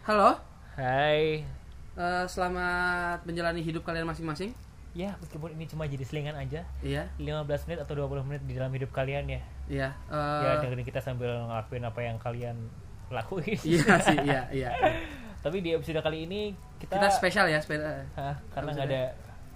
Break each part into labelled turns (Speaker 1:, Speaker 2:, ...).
Speaker 1: Halo,
Speaker 2: Hai.
Speaker 1: eh, selamat menjalani hidup kalian masing-masing.
Speaker 2: Ya, meskipun ini cuma jadi selingan aja,
Speaker 1: Iya,
Speaker 2: 15 menit atau 20 menit di dalam hidup kalian ya.
Speaker 1: iya. eh,
Speaker 2: ya, dengerin kita sambil ngelakuin apa yang kalian lakuin.
Speaker 1: iya sih, iya, iya.
Speaker 2: Tapi di episode kali ini kita,
Speaker 1: Kita spesial ya, spesial.
Speaker 2: Hah, karena nggak ada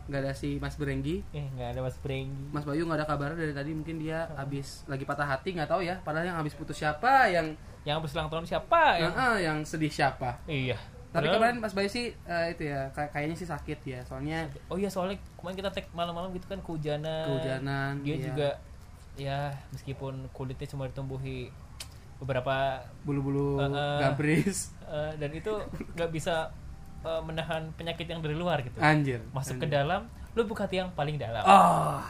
Speaker 1: Nggak ada si Mas Berenggi,
Speaker 2: eh nggak ada Mas Brenggi.
Speaker 1: Mas Bayu nggak ada kabar dari tadi. Mungkin dia habis lagi patah hati, nggak tahu ya. Padahal yang habis putus siapa, yang
Speaker 2: Yang habis ulang tahun siapa
Speaker 1: yang,
Speaker 2: ya?
Speaker 1: eh, yang sedih siapa.
Speaker 2: Iya.
Speaker 1: Tapi
Speaker 2: Padahal-
Speaker 1: kemarin Mas Bayu sih eh, itu ya, kayak- kayaknya sih sakit ya. Soalnya
Speaker 2: Oh iya soalnya kemarin kita tag malam-malam gitu kan kehujanan.
Speaker 1: kehujanan.
Speaker 2: Dia
Speaker 1: iya.
Speaker 2: juga ya meskipun kulitnya cuma ditumbuhi beberapa
Speaker 1: bulu-bulu
Speaker 2: Eh, eh.
Speaker 1: gabris.
Speaker 2: eh, dan itu nggak bisa eh, menahan penyakit yang dari luar gitu.
Speaker 1: Anjir.
Speaker 2: Masuk ke
Speaker 1: anjir.
Speaker 2: dalam, lu buka hati yang paling dalam.
Speaker 1: Oh.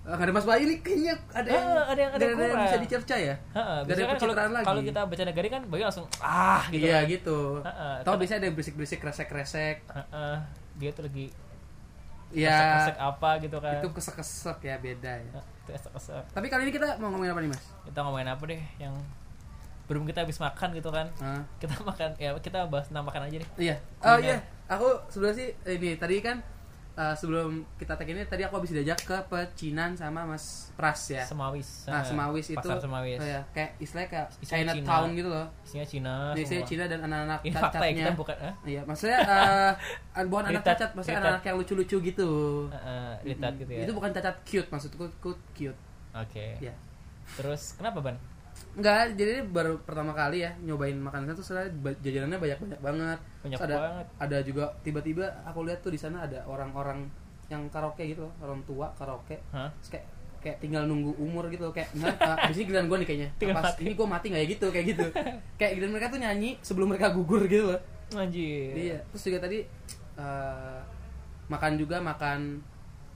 Speaker 1: Eh, Nggak ada Mas Bayu nih kayaknya ada yang,
Speaker 2: Ah, ada yang- ada yang kurang.
Speaker 1: bisa dicerca ya.
Speaker 2: Heeh,
Speaker 1: Nggak ada
Speaker 2: kan kalau
Speaker 1: lagi.
Speaker 2: kalau kita baca negari kan Bayu langsung ah gitu.
Speaker 1: iya
Speaker 2: kan.
Speaker 1: gitu.
Speaker 2: Heeh,
Speaker 1: Tahu
Speaker 2: tapi-
Speaker 1: biasanya ada berisik-berisik kresek-kresek.
Speaker 2: Heeh, dia tuh lagi
Speaker 1: Ya
Speaker 2: kesek apa gitu kan.
Speaker 1: itu kesek-kesek ya beda ya.
Speaker 2: Itu kesek-kesek.
Speaker 1: Tapi kali ini kita mau ngomongin apa nih Mas?
Speaker 2: Kita ngomongin apa deh yang belum kita habis makan gitu kan.
Speaker 1: Hah?
Speaker 2: Kita makan ya kita bahas tentang makan aja deh.
Speaker 1: Iya. Oh iya. Aku sebenarnya sih ini tadi kan eh, sebelum kita tag ini tadi aku habis diajak ke pecinan sama Mas Pras ya.
Speaker 2: Semawis.
Speaker 1: Nah,
Speaker 2: Heeh,
Speaker 1: Semawis itu
Speaker 2: Pasar Semawis.
Speaker 1: oh ya, kayak istilahnya kayak
Speaker 2: Isinya
Speaker 1: Chinatown
Speaker 2: Cina.
Speaker 1: gitu loh.
Speaker 2: Isinya Cina.
Speaker 1: Saya
Speaker 2: semua.
Speaker 1: Cina dan anak-anak
Speaker 2: Ini fakta ya
Speaker 1: cacatnya.
Speaker 2: kita bukan eh?
Speaker 1: Iya, maksudnya eh bukan anak cacat, maksudnya anak-anak yang lucu-lucu gitu.
Speaker 2: Heeh, ritat gitu ya.
Speaker 1: Itu bukan cacat cute, maksudku ku cute.
Speaker 2: Oke.
Speaker 1: Ya.
Speaker 2: Terus kenapa ban?
Speaker 1: Enggak, jadi baru pertama kali ya nyobain makanan itu ba- jajanannya banyak-banyak banget.
Speaker 2: Banyak
Speaker 1: Terus ada,
Speaker 2: banget.
Speaker 1: Ada juga tiba-tiba aku lihat tuh di sana ada orang-orang yang karaoke gitu loh, orang tua karaoke.
Speaker 2: Hah?
Speaker 1: Terus kayak kayak tinggal nunggu umur gitu loh, kayak nah, uh, abis ini giliran gue nih kayaknya.
Speaker 2: Tinggal
Speaker 1: Pas
Speaker 2: mati.
Speaker 1: ini gue mati nggak ya gitu, kayak gitu. kayak giliran mereka tuh nyanyi sebelum mereka gugur gitu loh.
Speaker 2: Anjir.
Speaker 1: Iya. Terus juga tadi eh, makan juga makan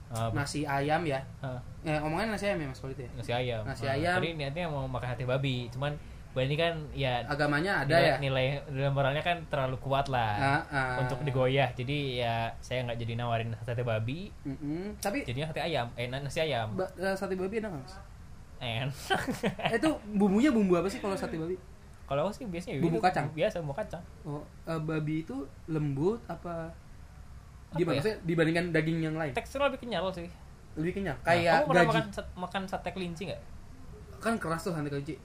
Speaker 2: Apa?
Speaker 1: nasi ayam ya.
Speaker 2: Hah,
Speaker 1: Eh, omongan nasi ayam ya Mas itu ya.
Speaker 2: nasi ayam.
Speaker 1: Nasi
Speaker 2: Ah,
Speaker 1: ayam.
Speaker 2: Tadi niatnya mau makan hati babi, cuman Ban ini kan ya
Speaker 1: Agamanya ada
Speaker 2: nilai,
Speaker 1: ya.
Speaker 2: nilai nilai moralnya kan terlalu kuat lah
Speaker 1: Ah, ah.
Speaker 2: untuk digoyah. Jadi ya saya nggak jadi nawarin sate babi,
Speaker 1: Mm-mm. Tapi
Speaker 2: jadinya hati ayam, eh nasi ayam.
Speaker 1: ba- eh, sate babi enak Mas?
Speaker 2: En.
Speaker 1: Eh, itu bumbunya bumbu apa sih kalau sate babi?
Speaker 2: Kalau aku sih biasanya
Speaker 1: Bumbu kacang?
Speaker 2: Biasa bumbu kacang.
Speaker 1: Oh, eh, babi itu lembut apa? Gimana
Speaker 2: ya?
Speaker 1: dibandingkan daging yang lain?
Speaker 2: Teksturnya lebih kenyal sih.
Speaker 1: Lebih kenyang.
Speaker 2: Nah,
Speaker 1: Kayak
Speaker 2: kamu pernah
Speaker 1: gaji.
Speaker 2: makan sat- makan sate kelinci nggak?
Speaker 1: Kan keras tuh sate kelinci.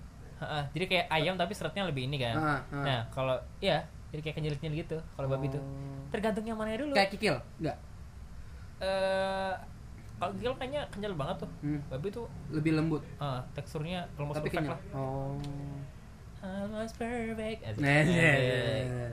Speaker 2: Jadi kayak ayam tapi seratnya lebih ini kan.
Speaker 1: Ah, ah.
Speaker 2: Nah kalau ya jadi kayak kenyal-kenyal gitu kalau babi itu.
Speaker 1: Oh.
Speaker 2: Tergantung yang mana dulu.
Speaker 1: Kayak kikil? Enggak.
Speaker 2: eh kalau gil kayaknya kenyal banget tuh.
Speaker 1: Hmm.
Speaker 2: Babi tuh
Speaker 1: Lebih lembut.
Speaker 2: ah, teksturnya almost
Speaker 1: Tapi kenyal.
Speaker 2: lah.
Speaker 1: Oh.
Speaker 2: Almost perfect. Asik.
Speaker 1: Nah,
Speaker 2: Asik.
Speaker 1: iya.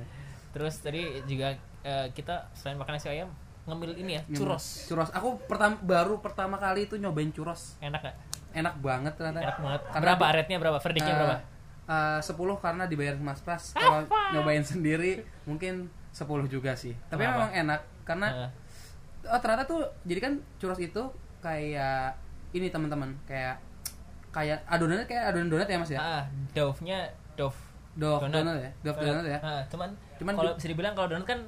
Speaker 2: Terus tadi juga eh, kita selain makan nasi ayam ngambil ini ya churros.
Speaker 1: Churros. Aku pertama baru pertama kali itu nyobain churros.
Speaker 2: Enak gak?
Speaker 1: Enak banget ternyata.
Speaker 2: Enak banget.
Speaker 1: Karena
Speaker 2: berapa
Speaker 1: di-
Speaker 2: rate-nya berapa? Verdictnya
Speaker 1: Eh,
Speaker 2: berapa?
Speaker 1: eh, 10 karena dibayar Mas Pras. Kalau nyobain sendiri mungkin 10 juga sih. Tapi
Speaker 2: Kenapa?
Speaker 1: memang enak karena
Speaker 2: Heeh.
Speaker 1: oh ternyata tuh jadi kan churros itu kayak ini teman-teman kayak kayak adonannya kayak adonan donat ya Mas ya.
Speaker 2: Ah, dough-nya dough
Speaker 1: Dove donat ya, Dove donat ya.
Speaker 2: Cuman
Speaker 1: Cuman
Speaker 2: kalau bisa dibilang kalau donat kan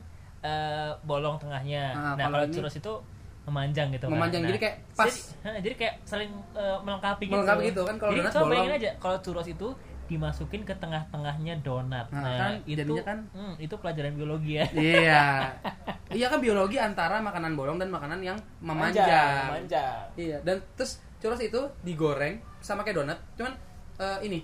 Speaker 2: eh, bolong tengahnya.
Speaker 1: Ah,
Speaker 2: nah,
Speaker 1: kalau
Speaker 2: kalau
Speaker 1: ini-
Speaker 2: churros itu memanjang gitu kan.
Speaker 1: Memanjang,
Speaker 2: Nah,
Speaker 1: jadi kayak pas.
Speaker 2: Jadi, jadi kayak saling eh, melengkapi gitu.
Speaker 1: Melengkapi gitu kan, kalau donat bolong.
Speaker 2: bayangin aja kalau churros itu dimasukin ke tengah-tengahnya donat.
Speaker 1: Nah,
Speaker 2: Nah,
Speaker 1: kan
Speaker 2: itu
Speaker 1: kan-
Speaker 2: hmm, itu pelajaran biologi ya.
Speaker 1: Iya. iya kan biologi antara makanan bolong dan makanan yang memanjang.
Speaker 2: Memanjang.
Speaker 1: Iya, dan terus churros itu digoreng sama kayak donat, cuman eh, ini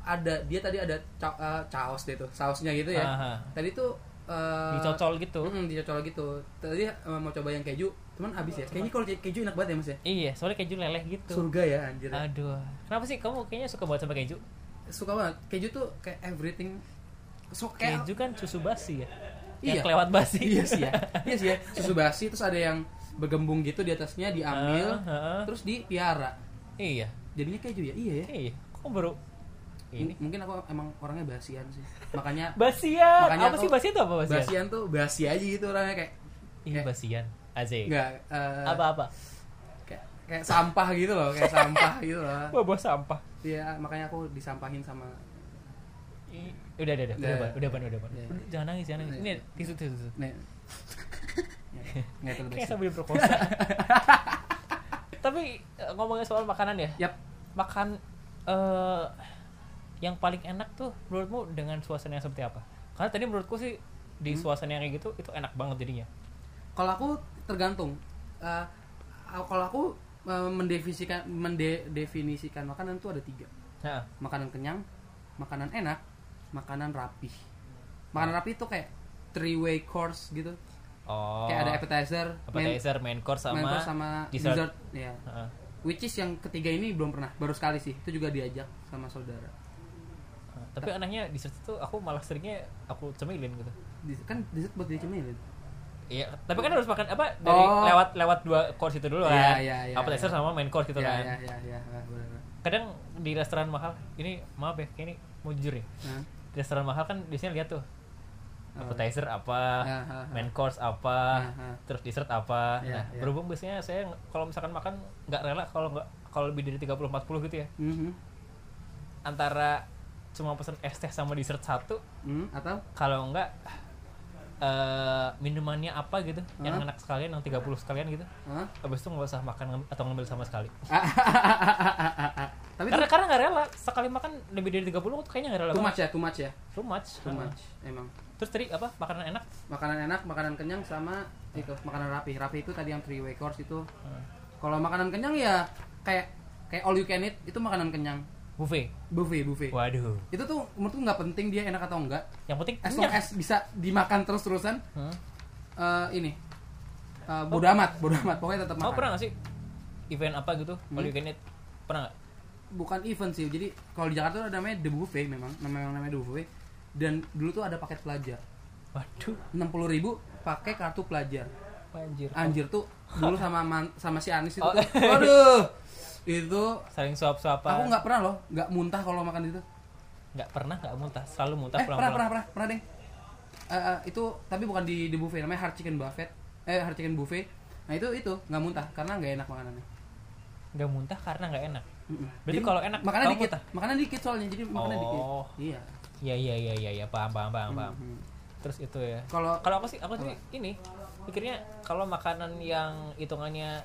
Speaker 1: ada dia tadi ada ca eh, caos deh tuh, sausnya gitu ya.
Speaker 2: Aha.
Speaker 1: Tadi tuh eh,
Speaker 2: Dicocol gitu.
Speaker 1: Mm, dicocol gitu. Tadi eh, mau coba yang keju, cuman habis ya. Kayaknya kalau keju enak banget ya Mas ya.
Speaker 2: Iya, soalnya keju leleh gitu.
Speaker 1: Surga ya anjir.
Speaker 2: Aduh. Kenapa sih kamu kayaknya suka banget sama keju?
Speaker 1: Suka banget. Keju tuh kayak everything so kayak
Speaker 2: Keju kan susu basi ya.
Speaker 1: Iya.
Speaker 2: Yang kelewat basi.
Speaker 1: iya sih ya. Iya sih ya. Susu basi terus ada yang bergembung gitu di atasnya diambil
Speaker 2: Ah, ah.
Speaker 1: terus dipiara.
Speaker 2: Iya.
Speaker 1: Jadinya keju ya. Iya ya.
Speaker 2: Iya. Kok baru ini?
Speaker 1: Mungkin aku emang orangnya basian sih. Makanya
Speaker 2: Basian.
Speaker 1: Makanya
Speaker 2: Apa
Speaker 1: aku-
Speaker 2: sih basian itu apa basian?
Speaker 1: basian tuh basi aja gitu orangnya kayak
Speaker 2: Ini
Speaker 1: kayak-
Speaker 2: basian. Azek.
Speaker 1: enggak eh,
Speaker 2: Apa-apa?
Speaker 1: kayak kayak sampah gitu loh, kayak sampah gitu loh.
Speaker 2: Wah, buah sampah.
Speaker 1: Iya, makanya aku disampahin sama
Speaker 2: Ih, Udah, udah, udah. Udah,
Speaker 1: Udah.
Speaker 2: Ban. Udah, Ban. Udah, Ban.
Speaker 1: Udah.
Speaker 2: Udah, Jangan nangis, jangan nangis. Ini tisu, tisu, tisu.
Speaker 1: itu
Speaker 2: Kayak sambil berkosa. Tapi eh, ngomongin soal makanan ya.
Speaker 1: Yap.
Speaker 2: Makan eh yang paling enak tuh menurutmu dengan suasana yang seperti apa karena tadi menurutku sih di
Speaker 1: Hmm.
Speaker 2: suasana yang kayak gitu itu enak banget jadinya
Speaker 1: Kalau aku tergantung. Eh, kalau aku eh, mendefinisikan mendefinisikan makanan itu ada tiga.
Speaker 2: nah,
Speaker 1: Makanan kenyang, makanan enak, makanan rapih. Makanan rapih itu kayak three way course gitu.
Speaker 2: oh
Speaker 1: Kayak ada appetizer, main,
Speaker 2: appetizer main course sama,
Speaker 1: main course sama
Speaker 2: dessert.
Speaker 1: dessert. ya.
Speaker 2: Heeh.
Speaker 1: Which is yang ketiga ini belum pernah, baru sekali sih. Itu juga diajak sama saudara.
Speaker 2: Tapi anehnya dessert itu aku malah seringnya aku cemilin gitu
Speaker 1: Di- Kan dessert buat dicemilin.
Speaker 2: Iya, tapi kan harus makan apa dari
Speaker 1: Oh.
Speaker 2: lewat lewat dua course itu dulu
Speaker 1: Iya,
Speaker 2: kan.
Speaker 1: iya, iya,
Speaker 2: Appetizer
Speaker 1: iya.
Speaker 2: sama main course gitu
Speaker 1: ya,
Speaker 2: kan.
Speaker 1: ya, ya, ya, ya, benar.
Speaker 2: Kadang di restoran mahal, ini maaf ya, kayak ini mau jujur ya. Di restoran mahal kan biasanya lihat tuh
Speaker 1: Oh.
Speaker 2: appetizer apa,
Speaker 1: Ah, ah, ah.
Speaker 2: main course apa, terus dessert apa.
Speaker 1: Iya,
Speaker 2: nah,
Speaker 1: iya.
Speaker 2: berhubung biasanya saya kalau misalkan makan nggak rela kalau nggak kalau lebih dari 30 40 gitu ya.
Speaker 1: Mhm.
Speaker 2: Antara cuma pesen es teh sama dessert satu,
Speaker 1: Hmm, atau
Speaker 2: kalau enggak eh minumannya apa gitu yang
Speaker 1: Hah?
Speaker 2: enak sekalian yang 30 sekalian gitu
Speaker 1: Hah?
Speaker 2: habis itu nggak usah makan atau ngambil sama sekali
Speaker 1: Tapi
Speaker 2: karena karena nggak rela sekali makan lebih dari 30 tuh kayaknya nggak rela
Speaker 1: too
Speaker 2: banget.
Speaker 1: much ya, too much ya.
Speaker 2: too much
Speaker 1: Too much emang.
Speaker 2: terus tadi apa makanan enak
Speaker 1: Makanan enak, makanan kenyang sama itu makanan rapi. Rapi itu tadi yang three way course itu.
Speaker 2: Heeh.
Speaker 1: Kalau makanan kenyang ya kayak kayak all you can eat itu makanan kenyang.
Speaker 2: Buffet
Speaker 1: Buffet, buffet.
Speaker 2: waduh
Speaker 1: Itu tuh menurutku nggak penting dia enak atau enggak.
Speaker 2: yang penting
Speaker 1: As long as bisa dimakan terus-terusan
Speaker 2: Hmm.
Speaker 1: eh, ini. Eh, bodo amat, bodo amat. Pokoknya tetap
Speaker 2: oh
Speaker 1: makan.
Speaker 2: pernah nggak sih event apa gitu
Speaker 1: Hmm.
Speaker 2: all you can eat pernah nggak
Speaker 1: bukan event sih jadi kalau di Jakarta tuh ada namanya The Buffet memang namanya namanya The Buffet dan dulu tuh ada paket pelajar
Speaker 2: waduh
Speaker 1: 60.000 ribu pakai kartu pelajar
Speaker 2: anjir
Speaker 1: anjir tuh dulu sama man- sama si Anis itu
Speaker 2: Oh.
Speaker 1: tuh, waduh itu
Speaker 2: saling suap suapan
Speaker 1: aku nggak pernah loh nggak muntah kalau makan itu.
Speaker 2: Nggak pernah nggak muntah. Selalu muntah
Speaker 1: eh
Speaker 2: pulang
Speaker 1: pernah
Speaker 2: pulang
Speaker 1: pernah pernah pernah deh. Eh, eh, itu tapi bukan di The Buffet namanya Hard Chicken Buffet. Eh Hard Chicken Buffet. Nah itu itu nggak muntah karena nggak enak makanannya.
Speaker 2: Nggak muntah karena nggak enak?
Speaker 1: Mm-mm.
Speaker 2: Berarti
Speaker 1: Jadi,
Speaker 2: kalau enak,
Speaker 1: makanan dikit.
Speaker 2: muntah?
Speaker 1: makanan dikit soalnya jadi makanan dikit.
Speaker 2: Oh.
Speaker 1: iya.
Speaker 2: Iya iya iya iya ya, paham paham paham paham.
Speaker 1: Mhm.
Speaker 2: terus itu ya.
Speaker 1: Kalau
Speaker 2: kalau aku sih aku sih ini pikirnya kalau makanan yang hitungannya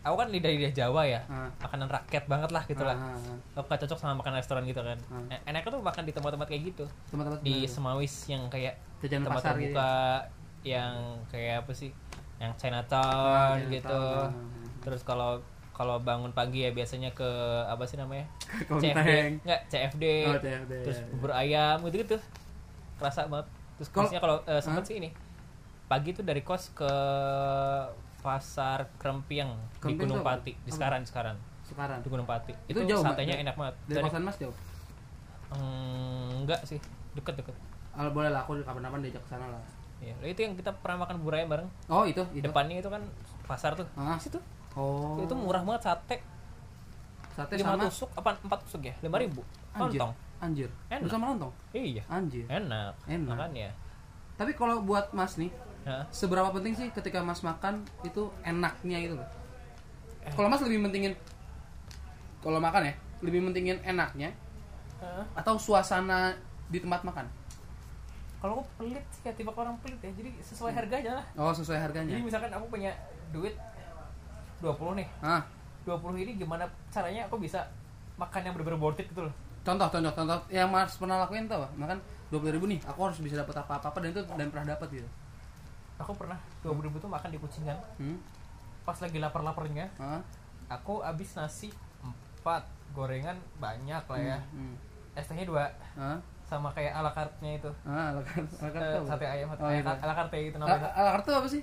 Speaker 2: aku kan lidah lidah Jawa ya
Speaker 1: Ah.
Speaker 2: makanan rakyat banget lah gitu lah
Speaker 1: Ah, ah, ah.
Speaker 2: aku gak cocok sama makan restoran gitu kan. E- enaknya tuh makan di tempat-tempat kayak gitu
Speaker 1: tempat-tempat
Speaker 2: di? Semawis yang kayak
Speaker 1: jajanan
Speaker 2: tempat
Speaker 1: pasar gitu
Speaker 2: terbuka
Speaker 1: ya?
Speaker 2: yang kayak apa sih yang Chinatown gitu terus kalau kalau bangun pagi ya biasanya ke apa sih namanya. CFD enggak CFD
Speaker 1: Oh, CFD,
Speaker 2: terus
Speaker 1: ya, ya.
Speaker 2: bubur ayam gitu gitu kerasa banget terus
Speaker 1: Kalau-
Speaker 2: biasanya kalau eh, sempet
Speaker 1: Hah?
Speaker 2: sih ini pagi tuh dari kos ke pasar Krempiang di Gunung? Pati di sekarang sekarang.
Speaker 1: Sekarang.
Speaker 2: Di Gunung Pati.
Speaker 1: Itu
Speaker 2: itu,
Speaker 1: jauh,
Speaker 2: satenya enak banget.
Speaker 1: dari kosan mas jauh?
Speaker 2: Hmm, enggak sih. Deket deket.
Speaker 1: Ah, boleh lah aku kapan-kapan diajak ke sana lah.
Speaker 2: Ya itu yang kita pernah makan bubur ayam bareng.
Speaker 1: Oh itu itu.
Speaker 2: Depannya itu kan pasar tuh.
Speaker 1: Ah.
Speaker 2: Situ.
Speaker 1: Oh.
Speaker 2: Itu murah banget sate.
Speaker 1: Sate
Speaker 2: lima
Speaker 1: sama?
Speaker 2: tusuk apa empat tusuk ya? Lima ribu.
Speaker 1: Anjir
Speaker 2: lontong.
Speaker 1: anjir.
Speaker 2: Enak.
Speaker 1: Sama lontong?
Speaker 2: Iya.
Speaker 1: Anjir.
Speaker 2: Enak.
Speaker 1: Enak.
Speaker 2: makanya
Speaker 1: tapi kalau buat mas nih
Speaker 2: Hah?
Speaker 1: seberapa penting sih ketika mas makan itu enaknya itu loh
Speaker 2: Eh.
Speaker 1: kalau mas lebih mentingin kalau makan ya lebih mentingin enaknya
Speaker 2: Hah?
Speaker 1: atau suasana di tempat makan?
Speaker 2: Kalau aku pelit sih kayak tipe orang pelit ya jadi sesuai harga aja lah.
Speaker 1: Oh sesuai harganya.
Speaker 2: Jadi misalkan aku punya duit 20 nih
Speaker 1: ah
Speaker 2: 20 ini gimana caranya aku bisa makan yang bener-bener worth it gitu loh.
Speaker 1: Contoh contoh contoh. Yang mas pernah lakuin tau makan dua puluh ribu nih aku harus bisa dapat apa apa dan itu dan pernah dapat gitu
Speaker 2: aku pernah 20 ribu tuh makan di kucingan
Speaker 1: hmm?
Speaker 2: pas lagi lapar-laparnya
Speaker 1: Ah?
Speaker 2: aku habis nasi 4 gorengan banyak lah ya
Speaker 1: Hmm.
Speaker 2: es tehnya dua
Speaker 1: Ah?
Speaker 2: sama kayak ala carte-nya itu
Speaker 1: Ah, ala carte,
Speaker 2: Eh, sate ayam sate
Speaker 1: Oh,
Speaker 2: ayam
Speaker 1: iya.
Speaker 2: ala carte gitu
Speaker 1: Ala,
Speaker 2: namanya
Speaker 1: ala carte apa sih?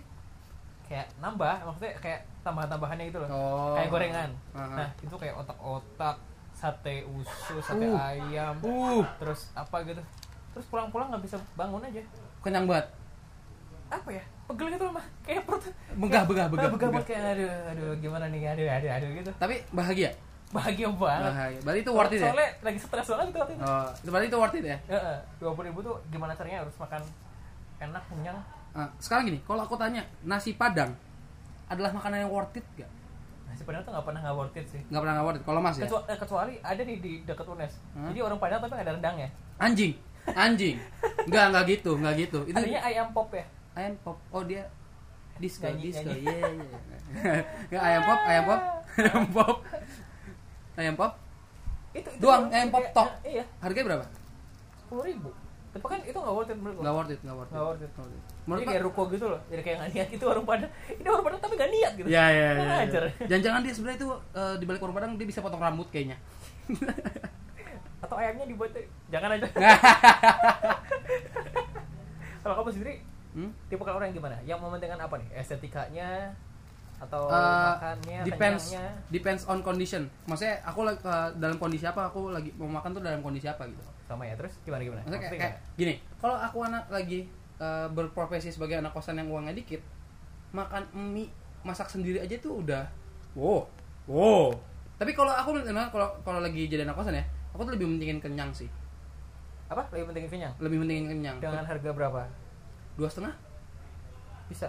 Speaker 2: kayak nambah maksudnya kayak tambahan-tambahannya gitu loh
Speaker 1: Oh.
Speaker 2: kayak gorengan
Speaker 1: Aha.
Speaker 2: nah itu kayak otak-otak sate usus sate
Speaker 1: Uh.
Speaker 2: ayam
Speaker 1: Uh.
Speaker 2: terus apa gitu terus pulang-pulang nggak bisa bangun aja
Speaker 1: Kenyang banget.
Speaker 2: Apa ya pegel gitu loh mah kayak perut
Speaker 1: Begah, begah, begah,
Speaker 2: Ah, begah
Speaker 1: begah.
Speaker 2: banget kayak aduh aduh gimana nih aduh aduh aduh gitu
Speaker 1: Tapi bahagia.
Speaker 2: bahagia banget
Speaker 1: Bahagia. Berarti itu worth it ya?
Speaker 2: soalnya lagi stres banget gitu waktu itu
Speaker 1: Oh, itu berarti itu worth it ya?
Speaker 2: dua puluh ribu tuh gimana caranya harus makan enak kenyang
Speaker 1: Ah, sekarang gini, kalau aku tanya, nasi padang adalah makanan yang worth it gak?
Speaker 2: nasi padang tuh nggak pernah nggak worth it sih
Speaker 1: Nggak pernah nggak worth it. Kalau mas ya?
Speaker 2: kecuali, eh, kecuali ada nih di dekat UNES
Speaker 1: Hah?
Speaker 2: jadi orang padang tapi nggak ada rendangnya
Speaker 1: Anjing, anjing. Nggak, nggak gitu, nggak gitu. Itu
Speaker 2: adanya ayam pop ya
Speaker 1: ayam pop. Oh dia disco,
Speaker 2: Nyanyi,
Speaker 1: disco. Iya, iya. Nggak ayam pop, ayam pop, ayam pop. Ayam pop.
Speaker 2: itu, itu
Speaker 1: Doang, yang pop
Speaker 2: Kayak-
Speaker 1: top.
Speaker 2: iya
Speaker 1: Harganya berapa?
Speaker 2: sepuluh ribu tapi kan itu nggak worth it menurut
Speaker 1: Nggak worth it, nggak worth it.
Speaker 2: Nggak worth it.
Speaker 1: Worth it.
Speaker 2: jadi
Speaker 1: Menurut
Speaker 2: kayak ruko gitu loh jadi kayak nggak niat gitu warung padang ini warung padang tapi nggak niat gitu
Speaker 1: Ya ya
Speaker 2: Kurang
Speaker 1: ya.
Speaker 2: ajar.
Speaker 1: Jangan-jangan dia sebenarnya itu eh, di balik warung padang dia bisa potong rambut kayaknya.
Speaker 2: atau ayamnya dibuat jangan aja kalau kamu sendiri
Speaker 1: Hmm?
Speaker 2: tipe kalau orang yang gimana? Yang mementingkan apa nih? Estetikanya atau
Speaker 1: Eh,
Speaker 2: makannya
Speaker 1: depends.
Speaker 2: kenyangnya
Speaker 1: depends on condition. Maksudnya aku lagi eh, dalam kondisi apa aku lagi mau makan tuh dalam kondisi apa gitu.
Speaker 2: sama ya? Terus gimana gimana?
Speaker 1: Maksudnya kayak,
Speaker 2: Maksudnya
Speaker 1: kayak gini, kalau aku anak lagi eh, berprofesi sebagai anak kosan yang uangnya dikit, makan mie masak sendiri aja tuh udah wow, wow. Tapi kalau aku memang kalau kalau lagi jadi anak kosan ya, aku tuh lebih mentingin kenyang sih,
Speaker 2: apa? Lebih penting kenyang?
Speaker 1: Lebih mentingin kenyang.
Speaker 2: dengan harga berapa
Speaker 1: Dua setengah,
Speaker 2: bisa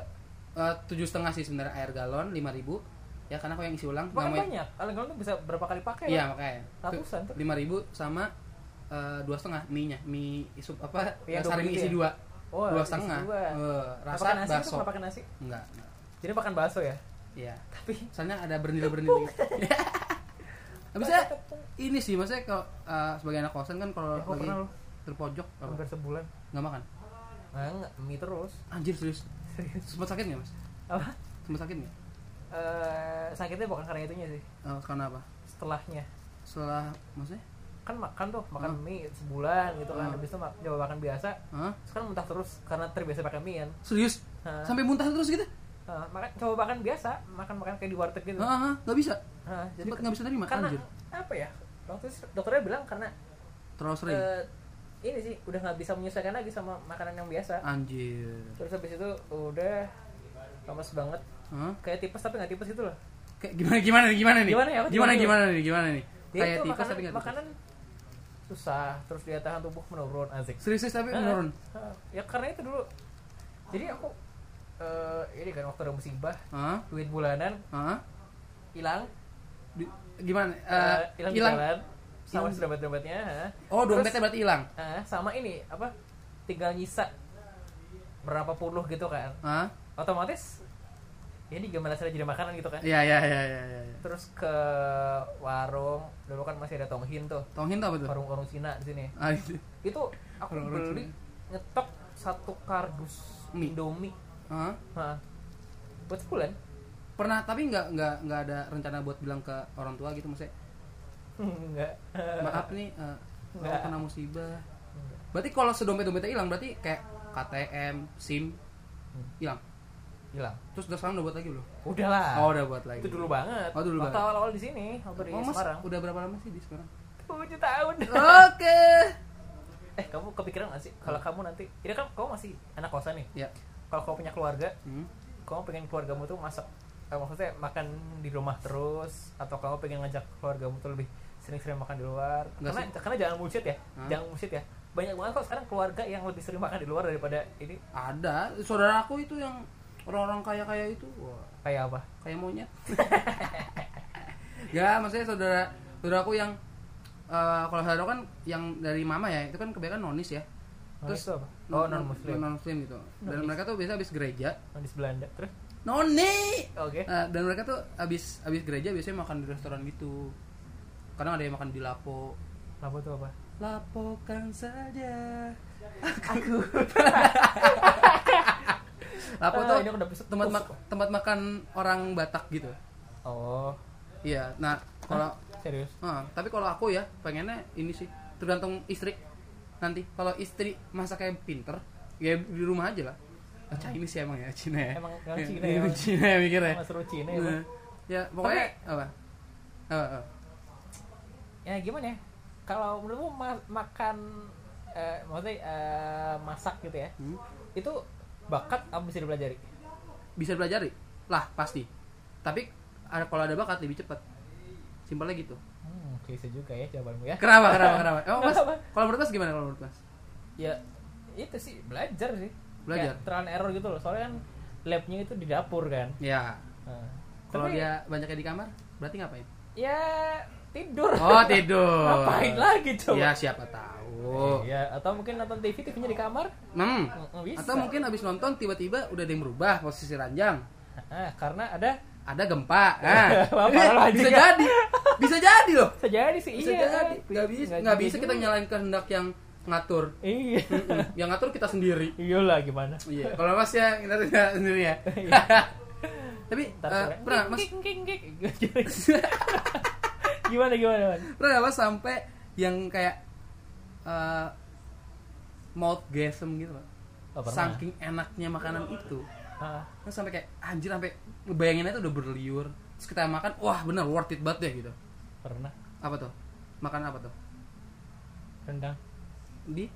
Speaker 1: Eh, tujuh setengah sih sebenarnya air galon lima ribu. Ya karena aku yang isi ulang.
Speaker 2: bahkan
Speaker 1: namanya-
Speaker 2: banyak aleng tuh bisa berapa kali pakai
Speaker 1: Iya
Speaker 2: kan?
Speaker 1: makanya.
Speaker 2: Ratusan tuh.
Speaker 1: Lima ribu sama eh, dua setengah mie nya, mie sup apa?
Speaker 2: Iya,
Speaker 1: sari mie
Speaker 2: itu
Speaker 1: isi
Speaker 2: ya?
Speaker 1: dua.
Speaker 2: Oh,
Speaker 1: dua setengah. Eh, rasa
Speaker 2: pakai nasi
Speaker 1: bakso.
Speaker 2: nggak pakai nasi
Speaker 1: Enggak, enggak.
Speaker 2: jadi makan bakso ya
Speaker 1: Iya.
Speaker 2: tapi
Speaker 1: Soalnya ada bernilai-bernilai gitu. Habisnya ini sih maksudnya kalau eh, sebagai anak kosan kan kalau
Speaker 2: Ya,
Speaker 1: lagi terpojok
Speaker 2: hampir sebulan
Speaker 1: Nggak makan.
Speaker 2: Nah, enggak mie terus
Speaker 1: Anjir serius.
Speaker 2: serius
Speaker 1: Sempat sakit nggak mas?
Speaker 2: apa
Speaker 1: Sempat sakit nggak?
Speaker 2: Eh, sakitnya bukan karena itunya sih
Speaker 1: Eh, karena apa?
Speaker 2: setelahnya
Speaker 1: Setelah maksudnya?
Speaker 2: kan makan tuh makan
Speaker 1: Hmm.
Speaker 2: mie sebulan gitu kan
Speaker 1: Hmm.
Speaker 2: habis itu mak- coba makan biasa
Speaker 1: Hah?
Speaker 2: sekarang muntah terus karena terbiasa makan mie kan
Speaker 1: Serius?
Speaker 2: Hah.
Speaker 1: Sampai muntah terus gitu?
Speaker 2: Nah, makan coba makan biasa makan makan kayak di warteg gitu
Speaker 1: hah, nggak bisa.
Speaker 2: Nah, jadi
Speaker 1: nggak bisa terima.
Speaker 2: karena
Speaker 1: Anjir.
Speaker 2: apa ya itu dokternya bilang karena
Speaker 1: Terlalu sering.
Speaker 2: eh, ini sih udah nggak bisa menyesuaikan lagi sama makanan yang biasa
Speaker 1: Anjir.
Speaker 2: terus habis itu udah lemes banget
Speaker 1: Hah?
Speaker 2: kayak tipes tapi nggak tipes gitu loh
Speaker 1: Kayak gimana gimana nih gimana nih?
Speaker 2: Gimana ya? Apa
Speaker 1: Gimana
Speaker 2: gimana?
Speaker 1: gimana nih? Gimana nih?
Speaker 2: Dia
Speaker 1: Kayak
Speaker 2: itu
Speaker 1: tipes
Speaker 2: makanan,
Speaker 1: tapi nggak tipes.
Speaker 2: makanan susah terus daya tahan tubuh menurun asik
Speaker 1: Serius tapi
Speaker 2: Ah,
Speaker 1: menurun.
Speaker 2: ya karena itu dulu jadi aku eh, ini kan waktu ada musibah
Speaker 1: Hah?
Speaker 2: duit bulanan hilang
Speaker 1: Di- Gimana?
Speaker 2: eh,
Speaker 1: Eh,
Speaker 2: hilang
Speaker 1: hilang.
Speaker 2: jalan sama
Speaker 1: Hilang.
Speaker 2: dompet dompetnya
Speaker 1: Oh, dompetnya berarti hilang.
Speaker 2: sama ini apa tinggal nyisa berapa puluh gitu kan
Speaker 1: Hah?
Speaker 2: otomatis ini gimana cara jadi makanan gitu kan
Speaker 1: Iya iya iya iya iya.
Speaker 2: terus ke warung dulu kan masih ada tonghin tuh
Speaker 1: Tonghin tuh apa tuh?
Speaker 2: warung-warung Cina di sini
Speaker 1: Ah, itu.
Speaker 2: itu aku
Speaker 1: Warung-warung
Speaker 2: beli
Speaker 1: Cina.
Speaker 2: ngetok satu kardus
Speaker 1: Mie.
Speaker 2: Indomie nah, buat sebulan
Speaker 1: Pernah tapi nggak nggak nggak ada rencana buat bilang ke orang tua gitu maksudnya
Speaker 2: enggak
Speaker 1: maaf nih eh, aku
Speaker 2: Nggak.
Speaker 1: kena musibah. Berarti kalau sedompet dompetnya hilang berarti kayak KTM, SIM
Speaker 2: Hmm.
Speaker 1: hilang.
Speaker 2: hilang
Speaker 1: Terus udah sekarang udah buat lagi belum?
Speaker 2: udahlah
Speaker 1: Oh udah buat lagi.
Speaker 2: itu dulu banget
Speaker 1: Oh, dulu
Speaker 2: waktu
Speaker 1: banget.
Speaker 2: awal-awal di sini waktu di
Speaker 1: Oh mas
Speaker 2: Semarang
Speaker 1: udah berapa lama sih di sekarang?
Speaker 2: tujuh tahun
Speaker 1: Oke.
Speaker 2: eh kamu kepikiran gak sih kalau kamu nanti ini kan kamu masih anak kosan nih
Speaker 1: Ya.
Speaker 2: kalau kamu punya keluarga
Speaker 1: Hmm.
Speaker 2: kamu pengen keluargamu tuh masak eh, maksudnya makan di rumah terus atau kamu pengen ngajak keluargamu tuh lebih sering-sering makan di luar
Speaker 1: Nggak
Speaker 2: karena karena jangan bullshit ya
Speaker 1: Hah?
Speaker 2: jangan bullshit ya banyak banget kok sekarang keluarga yang lebih sering makan di luar daripada ini
Speaker 1: Ada saudara aku itu yang orang-orang kaya-kaya itu wah,
Speaker 2: kayak apa
Speaker 1: kayak monyet. ya maksudnya saudara saudara aku yang eh, kalau saudara kan yang dari mama ya itu kan kebanyakan nonis ya.
Speaker 2: Terus
Speaker 1: Terus
Speaker 2: itu apa? Oh non muslim.
Speaker 1: non muslim gitu. Dan
Speaker 2: Nonis.
Speaker 1: mereka tuh biasa habis gereja.
Speaker 2: Nonis Belanda. Terus
Speaker 1: Noni.
Speaker 2: oke.
Speaker 1: Nah, dan mereka tuh habis habis gereja biasanya makan di restoran gitu. Kadang ada yang makan di Lapo.
Speaker 2: Apa tuh apa?
Speaker 1: Lapokan saja.
Speaker 2: Aku.
Speaker 1: Lapo
Speaker 2: Ah,
Speaker 1: tuh
Speaker 2: ini udah bisa
Speaker 1: tempat mak- tempat makan orang Batak gitu.
Speaker 2: Oh,
Speaker 1: Iya. Nah, kalau
Speaker 2: serius?
Speaker 1: Ah, tapi kalau aku ya pengennya ini sih tergantung istri nanti. Kalau istri masaknya pinter, ya di rumah aja lah. Ah, Chinese sih emang ya Cina ya.
Speaker 2: Emang- Cina
Speaker 1: ya,
Speaker 2: ya, Mas.
Speaker 1: Cina ya mikirnya.
Speaker 2: Mas Cina ya,
Speaker 1: ya pokoknya apa?
Speaker 2: Ya gimana ya? Kalau menurutmu ma- makan eh, maksudnya eh, masak gitu ya?
Speaker 1: Hmm?
Speaker 2: Itu bakat apa bisa dipelajari?
Speaker 1: Bisa dipelajari? Lah, pasti. Tapi ada kalau ada bakat lebih cepat. Simpelnya gitu.
Speaker 2: Hmm, klise juga ya jawabanmu ya.
Speaker 1: Kenapa? Kenapa? Kenapa? Oh, Mas, kalau menurut Mas gimana kalau menurut Mas?
Speaker 2: Ya itu sih belajar sih.
Speaker 1: Belajar.
Speaker 2: Kayak trial and error gitu loh. Soalnya kan labnya itu di dapur kan.
Speaker 1: Ya,
Speaker 2: Nah,
Speaker 1: kalau dia banyaknya di kamar, berarti ngapain?
Speaker 2: ya tidur.
Speaker 1: Oh, tidur.
Speaker 2: Ngapain lagi coba?
Speaker 1: Ya, siapa tahu.
Speaker 2: Ya, atau mungkin nonton TV TV-nya di kamar.
Speaker 1: Hmm.
Speaker 2: Mm, bisa.
Speaker 1: Atau mungkin habis nonton tiba-tiba udah ada yang berubah posisi ranjang.
Speaker 2: Karena ada
Speaker 1: ada gempa. Nah, bisa
Speaker 2: juga.
Speaker 1: jadi. Bisa jadi loh.
Speaker 2: Bisa jadi sih
Speaker 1: Bisa
Speaker 2: iya.
Speaker 1: jadi. Nggak bisa, nggak bisa kita nyalain kehendak yang ngatur.
Speaker 2: Iya.
Speaker 1: Mm-mm. yang ngatur kita sendiri.
Speaker 2: Iyalah gimana?
Speaker 1: Iya, kalau Mas ya kita tidak sendiri ya.
Speaker 2: Iya.
Speaker 1: Tapi eh,
Speaker 2: keren.
Speaker 1: pernah Mas
Speaker 2: gimana gimana man?
Speaker 1: nggak Mas sampai yang kayak eh mouth gasm gitu loh.
Speaker 2: Oh.
Speaker 1: Saking enaknya makanan itu.
Speaker 2: Ah,
Speaker 1: Terus sampai kayak anjir sampai ngebayanginnya itu udah berliur. Terus kita makan, wah bener worth it banget deh gitu.
Speaker 2: pernah
Speaker 1: Apa tuh? Makan apa tuh?
Speaker 2: rendang
Speaker 1: Di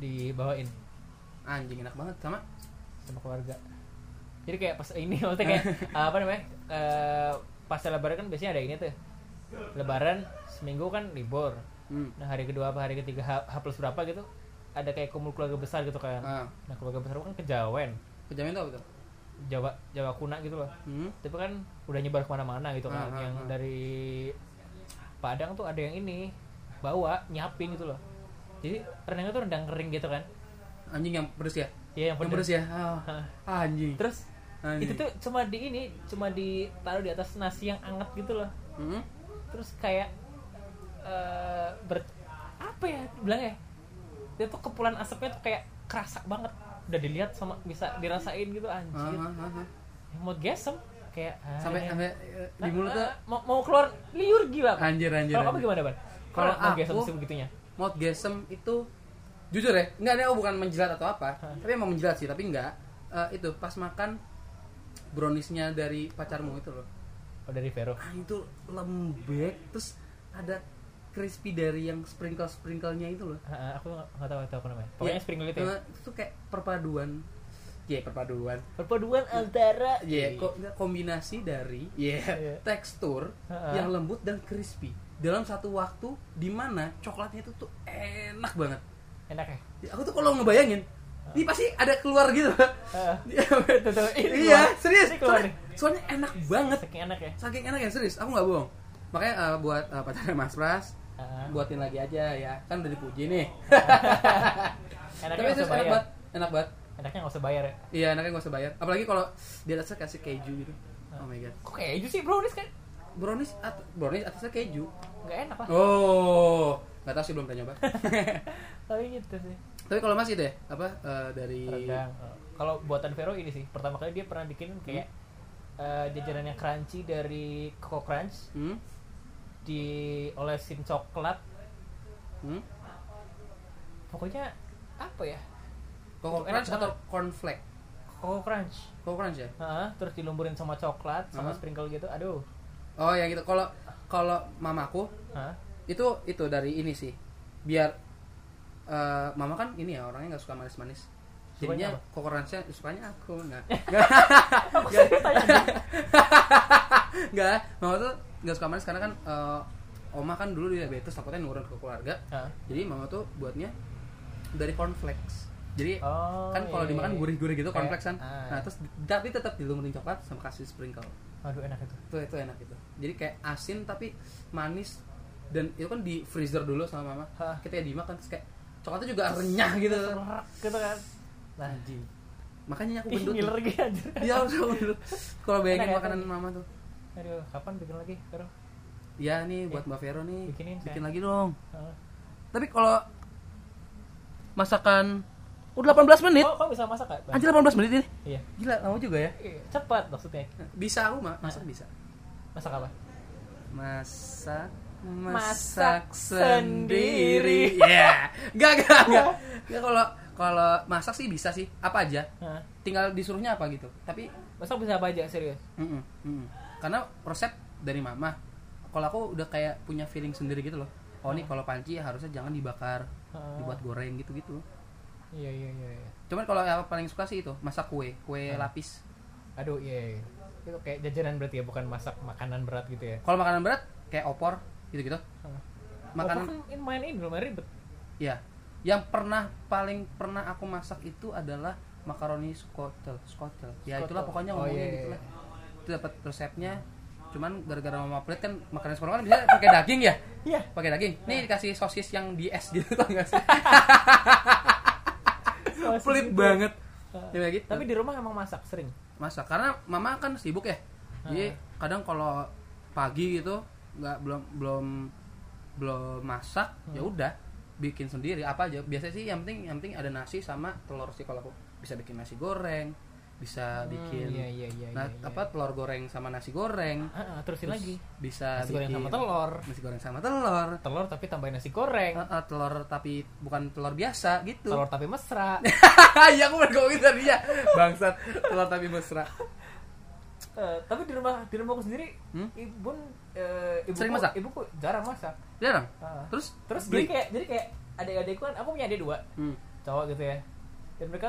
Speaker 2: dibawain
Speaker 1: anjing enak banget sama
Speaker 2: sama keluarga. Jadi kayak pas ini maksudnya kayak apa namanya? eh pas lebaran kan biasanya ada ini tuh. Lebaran seminggu kan libur.
Speaker 1: hmm.
Speaker 2: Nah hari kedua apa hari ketiga H, H plus berapa gitu ada kayak kumpul keluarga besar gitu kan.
Speaker 1: Ah,
Speaker 2: Nah keluarga besar kan kejawen,
Speaker 1: kejamin tuh apa tuh?
Speaker 2: Jawa Jawa kuna gitu loh.
Speaker 1: Hmm.
Speaker 2: Tapi kan udah nyebar ke mana-mana gitu kan.
Speaker 1: Ah, ah,
Speaker 2: yang
Speaker 1: ah.
Speaker 2: dari Padang tuh ada yang ini bawa nyiapin gitu loh. Jadi rendangnya tuh rendang kering gitu kan.
Speaker 1: Anjing yang pedes ya?
Speaker 2: Iya yang
Speaker 1: Yang
Speaker 2: pedes.
Speaker 1: ya? Ah,
Speaker 2: Hah.
Speaker 1: anjing.
Speaker 2: Terus
Speaker 1: Anjing.
Speaker 2: itu tuh cuma di ini cuma ditaruh di atas nasi yang anget gitu loh.
Speaker 1: Hmm?
Speaker 2: Terus kayak eh ber apa ya bilangnya? Dia tuh kepulan asapnya tuh kayak kerasa banget. Udah dilihat sama bisa dirasain gitu anjir.
Speaker 1: ah, ah.
Speaker 2: Yang mau gesem kayak
Speaker 1: Sampai
Speaker 2: ah,
Speaker 1: sampai eh, di mulut tuh
Speaker 2: mau, mau keluar liur gila Pak.
Speaker 1: anjir anjir.
Speaker 2: Kalau kamu gimana, Ban?
Speaker 1: Kalau
Speaker 2: mau gesem sebegitunya.
Speaker 1: mouth gasm itu jujur ya nggak ada aku bukan menjilat atau apa
Speaker 2: Hah.
Speaker 1: tapi emang menjilat sih tapi nggak Eh, itu pas makan browniesnya dari pacarmu itu loh
Speaker 2: Oh, dari Vero.
Speaker 1: ah itu lembek terus ada crispy dari yang sprinkle sprinklenya itu loh
Speaker 2: Ah, ah, aku nggak tahu tahu apa namanya. Pokoknya
Speaker 1: Iya,
Speaker 2: sprinkle itu ya.
Speaker 1: eh, itu tuh kayak perpaduan ya perpaduan
Speaker 2: Perpaduan antara
Speaker 1: ya kok nggak kombinasi dari ya
Speaker 2: Iya.
Speaker 1: tekstur
Speaker 2: Ha-ha.
Speaker 1: yang lembut dan crispy dalam satu waktu di mana coklatnya itu tuh enak banget
Speaker 2: enak ya.
Speaker 1: Ya, aku tuh kalau ngebayangin ini pasti ada keluar gitu
Speaker 2: Ah,
Speaker 1: Iya, iya serius
Speaker 2: Ini keluar nih.
Speaker 1: Soalnya enak banget.
Speaker 2: Saking enak ya.
Speaker 1: saking enak ya serius aku nggak bohong. Makanya eh, buat uh, pacarnya Mas Pras
Speaker 2: Ah,
Speaker 1: buatin lagi aja ya. Kan udah dipuji nih.
Speaker 2: Enaknya
Speaker 1: tapi serius enak banget enak banget.
Speaker 2: Enaknya nggak usah bayar ya.
Speaker 1: iya enaknya nggak usah bayar. Apalagi kalau di atasnya kasih keju gitu. Oh my god.
Speaker 2: Kok keju sih? Brownies kan?
Speaker 1: brownies at brownies atasnya keju.
Speaker 2: Nggak enak lah.
Speaker 1: oh nggak tahu sih belum pernah nyoba.
Speaker 2: Tapi gitu sih.
Speaker 1: tapi kalau Mas itu ya apa eh, dari.
Speaker 2: Kalau buatan Vero ini sih, pertama kali dia pernah bikin kayak eh, jajanan yang crunchy dari Coco Crunch
Speaker 1: hmm?
Speaker 2: diolesin coklat.
Speaker 1: Hmm?
Speaker 2: Pokoknya apa ya?
Speaker 1: Coco Crunch atau cornflake
Speaker 2: Coco Crunch.
Speaker 1: Coco Crunch ya
Speaker 2: Heeh, terus dilumburin sama coklat sama
Speaker 1: Hah?
Speaker 2: sprinkle gitu. Aduh.
Speaker 1: oh ya gitu kalau kalau mamaku
Speaker 2: Hah?
Speaker 1: itu itu dari ini sih biar eh, mama kan ini ya orangnya nggak suka manis-manis jadinya Crunch-nya sukanya aku nggak nggak mama tuh nggak suka manis karena kan eh, oma kan dulu diabetes takutnya nurun ke keluarga
Speaker 2: Hah?
Speaker 1: jadi mama tuh buatnya dari cornflakes jadi
Speaker 2: Oh,
Speaker 1: kan kalau
Speaker 2: iya,
Speaker 1: dimakan
Speaker 2: iya.
Speaker 1: gurih-gurih gitu cornflakes kan
Speaker 2: ah,
Speaker 1: nah
Speaker 2: iya.
Speaker 1: terus tapi tetap dilumurin coklat sama kasih sprinkle
Speaker 2: Aduh enak itu.
Speaker 1: itu itu enak itu jadi kayak asin tapi manis dan itu kan di freezer dulu sama mama
Speaker 2: Hah.
Speaker 1: ketika dimakan terus kayak coklatnya juga renyah gitu
Speaker 2: gitu kan.
Speaker 1: Anjing. Makanya aku gendut
Speaker 2: ngiler gitu anjir.
Speaker 1: iya harus gendut. Kalau bayangin
Speaker 2: Enak ya,
Speaker 1: makanan mama tuh.
Speaker 2: Aduh, kapan bikin lagi, Vero?
Speaker 1: ya nih buat mbak Vero nih.
Speaker 2: Bikinin,
Speaker 1: bikin
Speaker 2: sayang.
Speaker 1: lagi dong. Tapi kalau masakan udah 18 menit.
Speaker 2: Oh, kamu bisa masak gak? Bang?
Speaker 1: anjir 18 menit ini.
Speaker 2: Iya.
Speaker 1: gila lama juga ya?
Speaker 2: Iya, Cepat maksudnya.
Speaker 1: bisa aku mah masak bisa?
Speaker 2: Masak apa?
Speaker 1: masak
Speaker 2: Masak
Speaker 1: masak sendiri. ya nggak nggak nggak. Nggak kalau kalau masak sih bisa sih apa aja
Speaker 2: Hah?
Speaker 1: tinggal disuruhnya apa gitu tapi
Speaker 2: Masak bisa apa aja, serius?
Speaker 1: mm-mm, mm-mm. karena resep dari mama kalau aku udah kayak punya feeling sendiri gitu loh oh nih kalau panci harusnya jangan dibakar
Speaker 2: Ah.
Speaker 1: dibuat goreng gitu gitu
Speaker 2: Iya, iya, iya. iya.
Speaker 1: cuman kalau yang paling suka sih itu masak kue kue
Speaker 2: Ah.
Speaker 1: lapis
Speaker 2: Aduh, iya, iya. Itu kayak jajanan berarti ya, bukan masak makanan berat gitu ya.
Speaker 1: kalau makanan berat kayak opor gitu gitu
Speaker 2: Hah.
Speaker 1: makanan
Speaker 2: Oh, kan main ini lumayan ribet.
Speaker 1: Ya, yang pernah paling pernah aku masak itu adalah makaroni skotel, skotel. Ya itulah pokoknya
Speaker 2: Oh,
Speaker 1: ngomongnya
Speaker 2: iya,
Speaker 1: gitu
Speaker 2: iya.
Speaker 1: lah. Itu dapat resepnya. Cuman gara-gara mama pelit kan makanan skotel kan bisa pakai daging ya?
Speaker 2: Iya.
Speaker 1: Pakai daging. Nih dikasih sosis yang di es gitu tau gak sih? pelit banget. Ya gitu.
Speaker 2: Tapi di rumah emang masak sering.
Speaker 1: Masak karena mama kan sibuk ya. jadi kadang kalau pagi gitu nggak belum belum belum masak
Speaker 2: Hmm.
Speaker 1: ya udah bikin sendiri apa aja. Biasanya sih yang penting yang penting ada nasi sama telur sih kalau aku. Bisa bikin nasi goreng bisa bikin
Speaker 2: iya iya iya
Speaker 1: nah
Speaker 2: iya, iya.
Speaker 1: apa telur goreng sama nasi goreng.
Speaker 2: Ah, ah, terusin
Speaker 1: Terus
Speaker 2: lagi.
Speaker 1: bisa
Speaker 2: nasi goreng
Speaker 1: bikin
Speaker 2: sama telur.
Speaker 1: nasi goreng sama telur.
Speaker 2: Telur tapi tambahin nasi goreng.
Speaker 1: Eh, eh, telur tapi bukan telur biasa gitu.
Speaker 2: Telur tapi mesra.
Speaker 1: Iya aku baru ngomongin tadi ya. Bangsat telur tapi mesra.
Speaker 2: Eh, tapi di rumah di rumahku sendiri
Speaker 1: Hmm?
Speaker 2: ibu eh, ibuku,
Speaker 1: Sering masak?
Speaker 2: ibuku jarang masak
Speaker 1: jarang
Speaker 2: Ah.
Speaker 1: terus
Speaker 2: terus
Speaker 1: beli
Speaker 2: jadi kayak jadi kayak adik-adikku kan aku punya adik dua
Speaker 1: hmm.
Speaker 2: cowok gitu ya dan mereka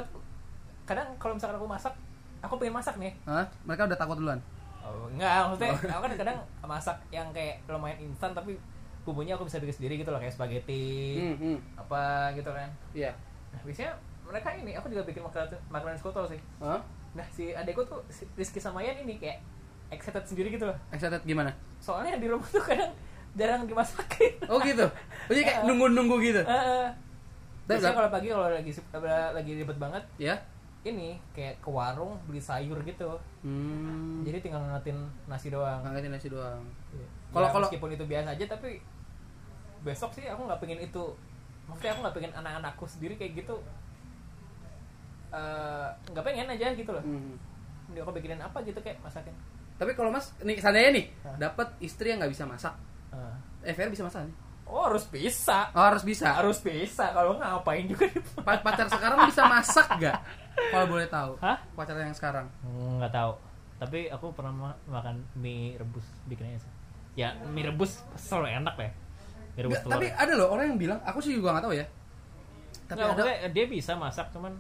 Speaker 2: kadang kalau misalkan aku masak aku pengen masak nih
Speaker 1: Hah? mereka udah takut duluan
Speaker 2: oh, enggak maksudnya aku kan kadang masak yang kayak lumayan instan tapi bumbunya aku bisa bikin sendiri gitu loh kayak spaghetti
Speaker 1: hmm, hmm.
Speaker 2: apa gitu kan
Speaker 1: iya
Speaker 2: nah biasanya mereka ini aku juga bikin makanan makanan skoto sih
Speaker 1: Hah?
Speaker 2: nah si adekku tuh si Rizky sama Yan ini kayak excited sendiri gitu loh.
Speaker 1: Excited gimana?
Speaker 2: Soalnya di rumah tuh kadang jarang dimasakin.
Speaker 1: Oh gitu? Oh, jadi kayak nunggu-nunggu gitu?
Speaker 2: Biasanya
Speaker 1: nggak-
Speaker 2: kalau pagi kalau lagi lagi ribet banget
Speaker 1: ya?
Speaker 2: ini kayak ke warung beli sayur gitu.
Speaker 1: Hmm.
Speaker 2: jadi tinggal ngangetin nasi doang.
Speaker 1: Ngangkatin nasi doang.
Speaker 2: Kalau
Speaker 1: Kalau- kalau-
Speaker 2: meskipun itu biasa aja tapi besok sih aku nggak pengen itu. Maksudnya aku nggak pengen anak-anakku sendiri kayak gitu Eh, nggak pengen aja gitu loh.
Speaker 1: Hmm.
Speaker 2: Jadi aku bikinin apa gitu kayak masakin
Speaker 1: tapi kalau mas nih seandainya nih dapat istri yang nggak bisa masak eh Fer bisa masak nih
Speaker 2: oh harus bisa.
Speaker 1: Oh harus bisa?
Speaker 2: Harus bisa. Kalau ngapain juga
Speaker 1: Pa- pacar sekarang bisa masak gak kalau boleh tahu.
Speaker 2: Hah?
Speaker 1: pacar yang sekarang.
Speaker 2: Nggak tahu. Tapi aku pernah ma- makan mie rebus bikinnya sih. Ya mie rebus selalu enak ya. Mie rebus telur
Speaker 1: tapi ada loh orang yang bilang aku sih juga nggak tahu ya. Tapi
Speaker 2: Nggak,
Speaker 1: ada
Speaker 2: maksudnya dia bisa masak cuman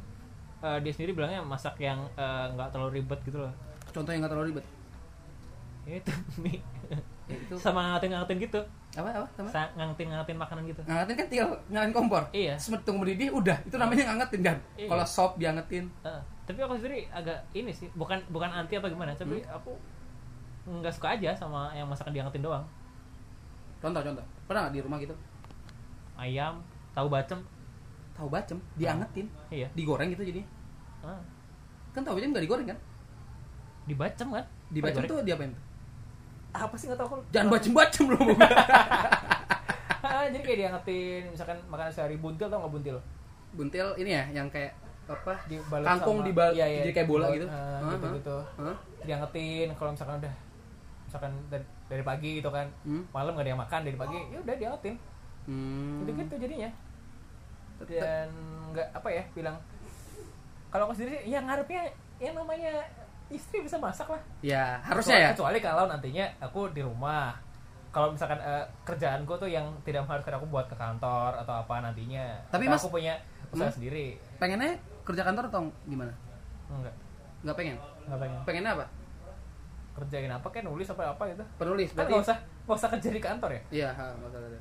Speaker 2: eh, dia sendiri bilangnya masak yang eh, nggak terlalu ribet gitu loh.
Speaker 1: Contoh yang nggak terlalu ribet
Speaker 2: itu mie
Speaker 1: Ya, itu.
Speaker 2: Sama ngangetin-ngangetin gitu.
Speaker 1: Apa apa sama
Speaker 2: Sa- ngangetin-ngangetin makanan gitu.
Speaker 1: Ngangetin kan tinggal nyalain kompor.
Speaker 2: Iya.
Speaker 1: Semet tunggu mendidih udah. Itu namanya ngangetin kan?
Speaker 2: Iya.
Speaker 1: kalau sop diangetin.
Speaker 2: Eh, tapi aku sendiri agak ini sih bukan bukan anti apa gimana tapi
Speaker 1: Hmm.
Speaker 2: aku nggak suka aja sama yang masakan diangetin doang.
Speaker 1: Contoh contoh. Pernah nggak di rumah gitu?
Speaker 2: Ayam tahu bacem.
Speaker 1: Tahu bacem diangetin.
Speaker 2: Iya.
Speaker 1: Digoreng gitu jadinya.
Speaker 2: Ah,
Speaker 1: kan tahu bacem nggak digoreng kan?
Speaker 2: Dibacem kan?
Speaker 1: Di bacem
Speaker 2: Digoreng.
Speaker 1: tuh diapain tuh
Speaker 2: apa sih nggak tahu
Speaker 1: jangan bacem bacem loh
Speaker 2: Ah, jadi kayak diangetin misalkan makanan sehari. Buntil tau nggak buntil?
Speaker 1: Buntil ini ya yang kayak apa?
Speaker 2: Dibalut
Speaker 1: kangkung
Speaker 2: sama-
Speaker 1: dibal
Speaker 2: iya, iya,
Speaker 1: jadi kayak bola
Speaker 2: dibalut,
Speaker 1: gitu? Hah,
Speaker 2: gitu gitu.
Speaker 1: Hah?
Speaker 2: diangetin kalau misalkan udah misalkan dari, dari pagi gitu kan.
Speaker 1: Hmm.
Speaker 2: malam gak ada yang makan dari pagi ya udah diangetin
Speaker 1: Hmm.
Speaker 2: gitu gitu jadinya. Dan nggak apa ya bilang kalau aku sendiri ya ngarepnya yang namanya istri bisa masak lah.
Speaker 1: Ya harusnya ya.
Speaker 2: kecuali kalau nantinya aku di rumah. Kalau misalkan eh, kerjaanku tuh yang tidak mengharuskan aku buat ke kantor atau apa nantinya.
Speaker 1: Tapi
Speaker 2: Atau
Speaker 1: Mas-
Speaker 2: aku punya usaha
Speaker 1: Hmm?
Speaker 2: sendiri.
Speaker 1: Pengennya kerja kantor atau gimana?
Speaker 2: Enggak.
Speaker 1: Nggak pengen?
Speaker 2: Nggak pengen.
Speaker 1: Pengennya apa?
Speaker 2: Kerjain apa kayak nulis apa apa gitu.
Speaker 1: Penulis
Speaker 2: kan
Speaker 1: berarti?
Speaker 2: nggak usah nggak usah kerja di kantor ya?
Speaker 1: Iya nggak usah kerja.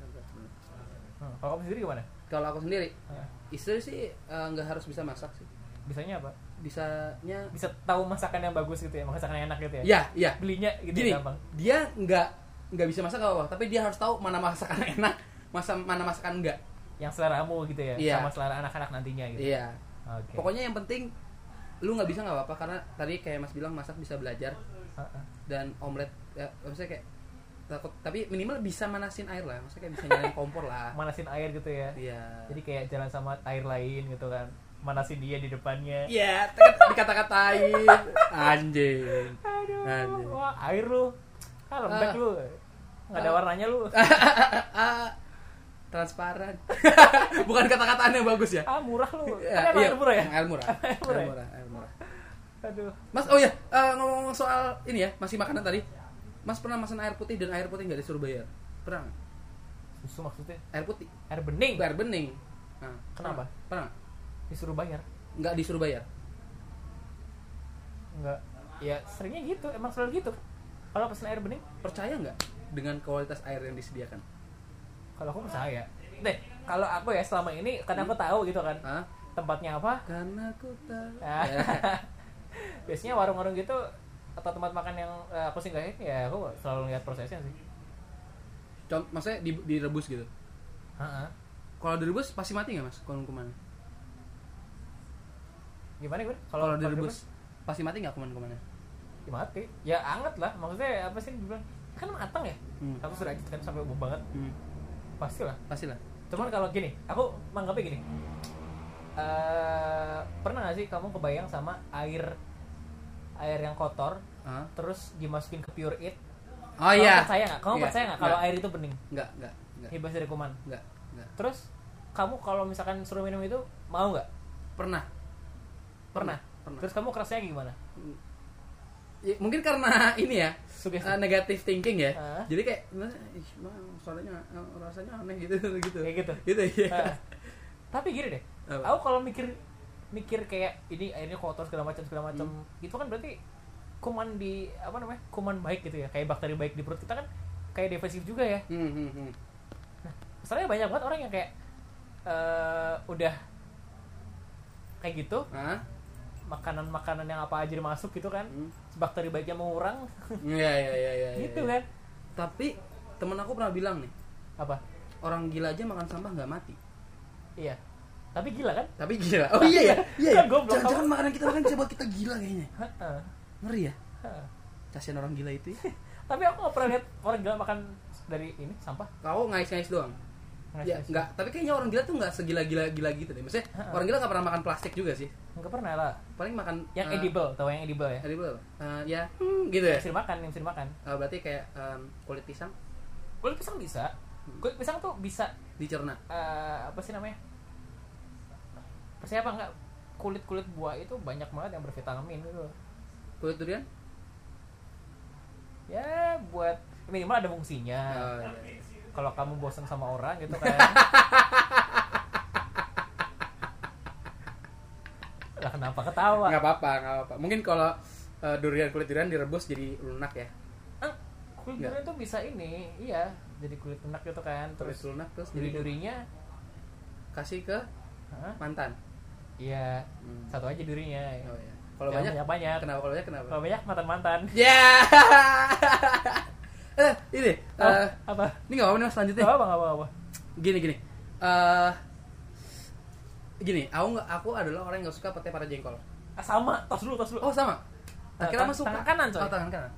Speaker 2: Hmm, kalau kamu sendiri gimana?
Speaker 1: Kalau aku sendiri
Speaker 2: Eh,
Speaker 1: istri sih eh, nggak harus bisa masak sih.
Speaker 2: Bisanya apa
Speaker 1: bisanya
Speaker 2: bisa tahu masakan yang bagus gitu ya masakan yang enak gitu ya?
Speaker 1: Ya iya.
Speaker 2: Belinya gitu
Speaker 1: gini
Speaker 2: ya gampang?
Speaker 1: dia nggak nggak bisa masak apa tapi dia harus tahu mana masakan enak masa mana masakan enggak
Speaker 2: yang seleramu gitu ya
Speaker 1: Iya.
Speaker 2: sama selera anak-anak nantinya gitu.
Speaker 1: Iya.
Speaker 2: Oke.
Speaker 1: pokoknya yang penting lu nggak bisa nggak apa-apa karena tadi kayak mas bilang masak bisa belajar dan omelet ya maksudnya kayak takut tapi minimal bisa manasin air lah maksudnya kayak bisa nyalain kompor lah.
Speaker 2: Manasin air gitu ya?
Speaker 1: Iya.
Speaker 2: Jadi kayak jalan sama air lain gitu kan manasin dia di depannya.
Speaker 1: Iya tek- dikata-katain. Anjing.
Speaker 2: Aduh
Speaker 1: Anjing.
Speaker 2: wah air lu. Ah lembek
Speaker 1: Ah.
Speaker 2: lu. Nggak ada
Speaker 1: Ah.
Speaker 2: warnanya lu.
Speaker 1: Ah, transparan. Bukan kata-kataan yang bagus ya?
Speaker 2: Ah murah lu.
Speaker 1: Ya,
Speaker 2: kan
Speaker 1: iya,
Speaker 2: air murah ya?
Speaker 1: Air murah.
Speaker 2: Air murah
Speaker 1: air
Speaker 2: ya?
Speaker 1: murah air murah.
Speaker 2: Aduh.
Speaker 1: Mas oh ya eh, ngomong-ngomong soal ini ya masih makanan tadi. Mas pernah pesan air putih dan air putih nggak disuruh bayar pernah
Speaker 2: susu maksudnya?
Speaker 1: Air putih.
Speaker 2: Air bening?
Speaker 1: Air bening. Nah,
Speaker 2: Kenapa?
Speaker 1: pernah, pernah?
Speaker 2: Disuruh bayar?
Speaker 1: Nggak disuruh bayar?
Speaker 2: Nggak. Ya seringnya gitu. Emang selalu gitu. Kalau pesen air bening?
Speaker 1: Percaya nggak dengan kualitas air yang disediakan?
Speaker 2: Kalau aku percaya. Deh kalau aku ya selama ini karena aku tahu gitu kan.
Speaker 1: Hah?
Speaker 2: tempatnya apa?
Speaker 1: Karena aku tahu.
Speaker 2: Ah.
Speaker 1: Ya.
Speaker 2: biasanya warung-warung gitu atau tempat makan yang eh, aku singgahin ya aku selalu lihat prosesnya sih.
Speaker 1: Contoh, maksudnya di, direbus gitu? Kalau direbus pasti mati nggak mas kalau kuman
Speaker 2: gimana gue
Speaker 1: kalau direbus pasti mati nggak kuman kumannya
Speaker 2: ya mati ya anget lah maksudnya apa sih dibilang kan matang ya
Speaker 1: Hmm.
Speaker 2: satu derajat kan sampai bau banget
Speaker 1: Hmm.
Speaker 2: pasti lah
Speaker 1: Pastilah.
Speaker 2: cuman kalau gini aku menganggapnya gini eh pernah gak sih kamu kebayang sama air air yang kotor
Speaker 1: Ah.
Speaker 2: terus dimasukin ke pure it
Speaker 1: Oh
Speaker 2: kamu
Speaker 1: iya.
Speaker 2: percaya nggak kamu
Speaker 1: Iya.
Speaker 2: percaya nggak kalau
Speaker 1: Nggak.
Speaker 2: air itu bening
Speaker 1: Enggak, enggak, enggak.
Speaker 2: bebas dari kuman
Speaker 1: Enggak, enggak.
Speaker 2: terus kamu kalau misalkan suruh minum itu mau nggak
Speaker 1: Pernah.
Speaker 2: Pernah
Speaker 1: Pernah.
Speaker 2: terus kamu kerasnya gimana
Speaker 1: Ya, mungkin karena ini ya
Speaker 2: Sugesti.
Speaker 1: uh, negative thinking ya.
Speaker 2: Ah.
Speaker 1: Jadi kayak "Nah, ih, soalnya uh, rasanya aneh gitu gitu.
Speaker 2: Kayak gitu?
Speaker 1: Gitu ya.
Speaker 2: Nah, tapi gini deh
Speaker 1: Apa?
Speaker 2: aku kalau mikir mikir kayak ini airnya kotor segala macam segala macam
Speaker 1: Hmm.
Speaker 2: itu kan berarti kuman di apa namanya kuman baik gitu ya kayak bakteri baik di perut kita kan kayak defensif juga ya
Speaker 1: Hmm, hmm, hmm.
Speaker 2: Masalahnya banyak banget orang yang kayak eh udah kayak gitu
Speaker 1: Hah?
Speaker 2: Makanan-makanan yang apa aja dimasuk gitu kan
Speaker 1: Hmm.
Speaker 2: bakteri baiknya mengurang
Speaker 1: Iya, iya, iya, iya.
Speaker 2: gitu
Speaker 1: iya.
Speaker 2: kan
Speaker 1: Tapi temen aku pernah bilang nih,
Speaker 2: apa
Speaker 1: orang gila aja makan sampah nggak mati.
Speaker 2: iya tapi gila kan
Speaker 1: Tapi gila. Oh iya ya. Iya ya.
Speaker 2: Goblok,
Speaker 1: Jangan-jangan
Speaker 2: kamu.
Speaker 1: makanan kita makan bisa buat kita gila kayaknya. Ngeri ya.
Speaker 2: Heeh.
Speaker 1: Kasihan orang gila itu. ya.
Speaker 2: tapi aku gak pernah lihat orang gila makan dari ini sampah
Speaker 1: Kau ngais-ngais doang. Ya,
Speaker 2: Nggak
Speaker 1: enggak, tapi kayaknya orang gila tuh enggak segila-gila gila gitu deh. Maksudnya
Speaker 2: Ha-ha.
Speaker 1: orang gila enggak pernah makan plastik juga sih.
Speaker 2: nggak pernah lah
Speaker 1: Paling makan
Speaker 2: yang
Speaker 1: eh,
Speaker 2: edible tau yang edible ya
Speaker 1: edible? Eh, ya, hmm, gitu ya.
Speaker 2: yang bisa dimakan yang bisa dimakan
Speaker 1: Eh, berarti kayak em, kulit pisang
Speaker 2: kulit pisang bisa kulit pisang tuh bisa
Speaker 1: dicerna.
Speaker 2: eh, apa sih namanya percaya apa enggak kulit kulit buah itu banyak banget yang bervitamin gitu.
Speaker 1: Kulit durian?
Speaker 2: ya buat minimal ada fungsinya
Speaker 1: Oh, iya.
Speaker 2: Kalau kamu bosan sama orang gitu kan lah kenapa ketawa
Speaker 1: Enggak apa-apa, enggak apa-apa. Mungkin kalau eh, durian kulit durian direbus jadi lunak ya.
Speaker 2: Ah, kulit
Speaker 1: Nggak.
Speaker 2: durian tuh bisa ini iya jadi kulit lunak gitu kan
Speaker 1: Kulit
Speaker 2: terus
Speaker 1: lunak terus
Speaker 2: duri
Speaker 1: jadi
Speaker 2: durinya
Speaker 1: kasih ke
Speaker 2: Hah?
Speaker 1: mantan.
Speaker 2: iya
Speaker 1: Hmm.
Speaker 2: satu aja durinya
Speaker 1: Oh iya. Kalau
Speaker 2: Jangan
Speaker 1: banyak
Speaker 2: banyak-banyak.
Speaker 1: Kenapa kalau banyak kenapa?
Speaker 2: kalau banyak mantan mantan
Speaker 1: Ya. eh, ini eh,
Speaker 2: apa
Speaker 1: ini enggak apa-apa nih Mas, selanjutnya.
Speaker 2: apa apa apa apa
Speaker 1: Gini gini. Eh gini, aku nggak aku adalah orang yang nggak suka pete pada jengkol.
Speaker 2: ah, sama tos dulu tos dulu
Speaker 1: Oh sama.
Speaker 2: Eh,
Speaker 1: Akhirnya
Speaker 2: tang-
Speaker 1: mas suka.
Speaker 2: tangan kanan, coy.
Speaker 1: Oh tangan kanan.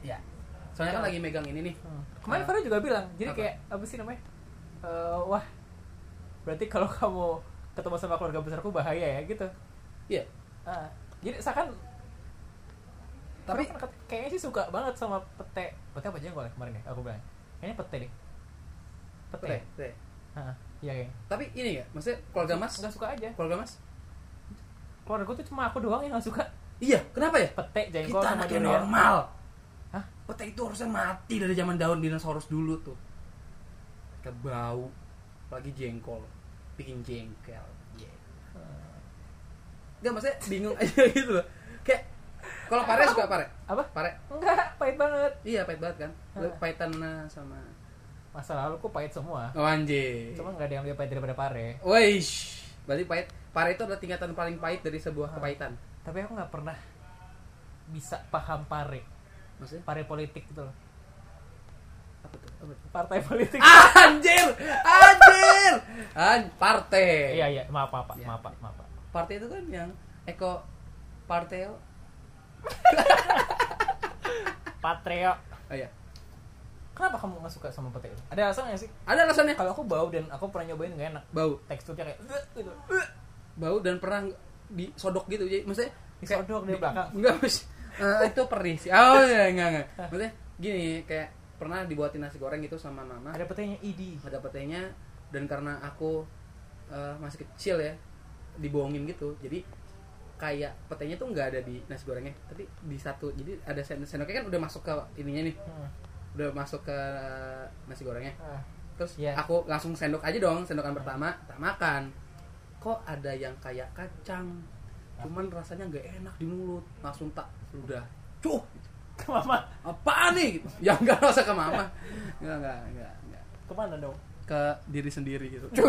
Speaker 1: Iya. Soalnya kan
Speaker 2: Iya.
Speaker 1: lagi megang ini nih.
Speaker 2: Hmm. kemarin. Farah juga bilang jadi
Speaker 1: Apa?
Speaker 2: kayak apa sih namanya Eh, wah berarti kalau kamu ketemu sama keluarga besarku bahaya ya gitu
Speaker 1: Iya.
Speaker 2: Ah, jadi seakan
Speaker 1: Tapi
Speaker 2: kayaknya sih suka banget sama pete pete apa aja yang kemarin ya aku bilang kayaknya pete deh pete,
Speaker 1: pete. pete.
Speaker 2: Iya kayaknya
Speaker 1: Tapi ini ya, maksudnya keluarga mas,
Speaker 2: nggak suka aja
Speaker 1: keluarga mas.
Speaker 2: keluarga tuh cuma aku doang yang nggak suka
Speaker 1: Iya, kenapa ya?
Speaker 2: pete jengkol
Speaker 1: Kita
Speaker 2: sama durian
Speaker 1: normal.
Speaker 2: Hah?
Speaker 1: Pete itu harusnya mati dari zaman daun dinosaurus dulu tuh. Kita bau, apalagi jengkol, bikin jengkel. Yeah. Gak maksudnya bingung aja gitu loh. Kalau pare suka pare,
Speaker 2: apa
Speaker 1: pare.
Speaker 2: enggak pahit banget
Speaker 1: Iya pahit banget kan.
Speaker 2: Ah.
Speaker 1: Pahitan eh, sama.
Speaker 2: masa lalu kok pahit semua
Speaker 1: Oh anjir.
Speaker 2: cuma nggak ada yang lebih pahit daripada pare
Speaker 1: Weish. Berarti pahit. Pare itu adalah tingkatan paling pahit dari sebuah
Speaker 2: Ah.
Speaker 1: kepahitan.
Speaker 2: tapi aku nggak pernah bisa paham pare
Speaker 1: Maksudnya?
Speaker 2: pare politik gitu loh
Speaker 1: Apa tuh? Apa tuh?
Speaker 2: partai politik
Speaker 1: Anjir, anjir, an partai.
Speaker 2: iya iya maaf maaf.
Speaker 1: Iya.
Speaker 2: maaf maaf.
Speaker 1: Partai itu kan yang Eko Parteo.
Speaker 2: Patreo
Speaker 1: Oh iya.
Speaker 2: kenapa kamu nggak suka sama pete itu ada alasan nggak sih
Speaker 1: Ada alasannya.
Speaker 2: kalau aku bau dan aku pernah nyobain nggak enak
Speaker 1: Bau,
Speaker 2: teksturnya kayak gitu
Speaker 1: bau dan pernah disodok gitu. Jadi maksudnya
Speaker 2: Disodok di belakang.
Speaker 1: Enggak, Mas. Eh, itu perih sih. Oh iya, enggak, enggak. Maksudnya gini, kayak pernah dibuatin nasi goreng gitu sama mama.
Speaker 2: ada petenya idi
Speaker 1: ada petenya dan karena aku eh, masih kecil ya dibohongin gitu jadi kayak petenya tuh nggak ada di nasi gorengnya tapi di satu jadi ada sendok sendoknya kan udah masuk ke ininya nih.
Speaker 2: Hmm.
Speaker 1: udah masuk ke nasi gorengnya.
Speaker 2: Ah,
Speaker 1: terus
Speaker 2: Iya.
Speaker 1: aku langsung sendok aja dong sendokan pertama tak makan. Kok ada yang kayak kacang cuman rasanya nggak enak di mulut. Langsung tak udah. Cuh!
Speaker 2: Ke mama?
Speaker 1: Apa nih? Gitu. ya nggak usah ke mama. Nggak nggak nggak. Ke
Speaker 2: mana dong?
Speaker 1: Ke diri sendiri gitu
Speaker 2: ke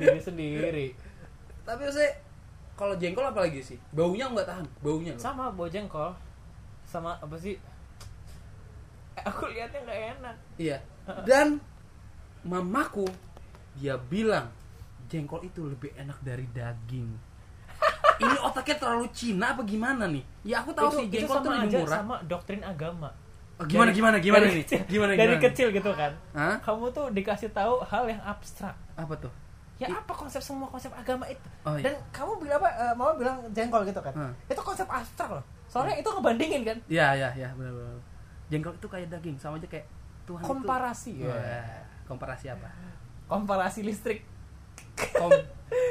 Speaker 2: diri sendiri.
Speaker 1: Tapi saya kalau jengkol apalagi sih? Baunya nggak tahan? Baunya loh.
Speaker 2: sama bau jengkol. Sama apa sih? Eh, aku lihatnya nggak enak.
Speaker 1: Iya. Dan mamaku dia bilang jengkol itu lebih enak dari daging. Ini otaknya terlalu Cina apa gimana nih? Ya aku tahu
Speaker 2: itu,
Speaker 1: sih
Speaker 2: itu
Speaker 1: jengkol tuh
Speaker 2: sama
Speaker 1: lebih
Speaker 2: aja
Speaker 1: murah.
Speaker 2: sama doktrin agama.
Speaker 1: Oh, gimana
Speaker 2: Dari-
Speaker 1: gimana gimana
Speaker 2: dari
Speaker 1: nih?
Speaker 2: kecil-
Speaker 1: gimana
Speaker 2: dari
Speaker 1: gimana?
Speaker 2: kecil gitu kan.
Speaker 1: Hah?
Speaker 2: kamu tuh dikasih tahu hal yang abstrak.
Speaker 1: Apa tuh
Speaker 2: ya
Speaker 1: I-
Speaker 2: apa konsep semua konsep agama itu?
Speaker 1: Oh, iya.
Speaker 2: dan kamu bilang apa eh, mama bilang jengkol gitu kan?
Speaker 1: Hmm.
Speaker 2: itu konsep abstrak loh. Soalnya itu ngebandingin kan?
Speaker 1: Ya ya ya benar benar jengkol itu kayak daging sama aja kayak Tuhan
Speaker 2: komparasi
Speaker 1: itu
Speaker 2: ya.
Speaker 1: Wah, komparasi apa?
Speaker 2: Komparasi listrik.
Speaker 1: Kom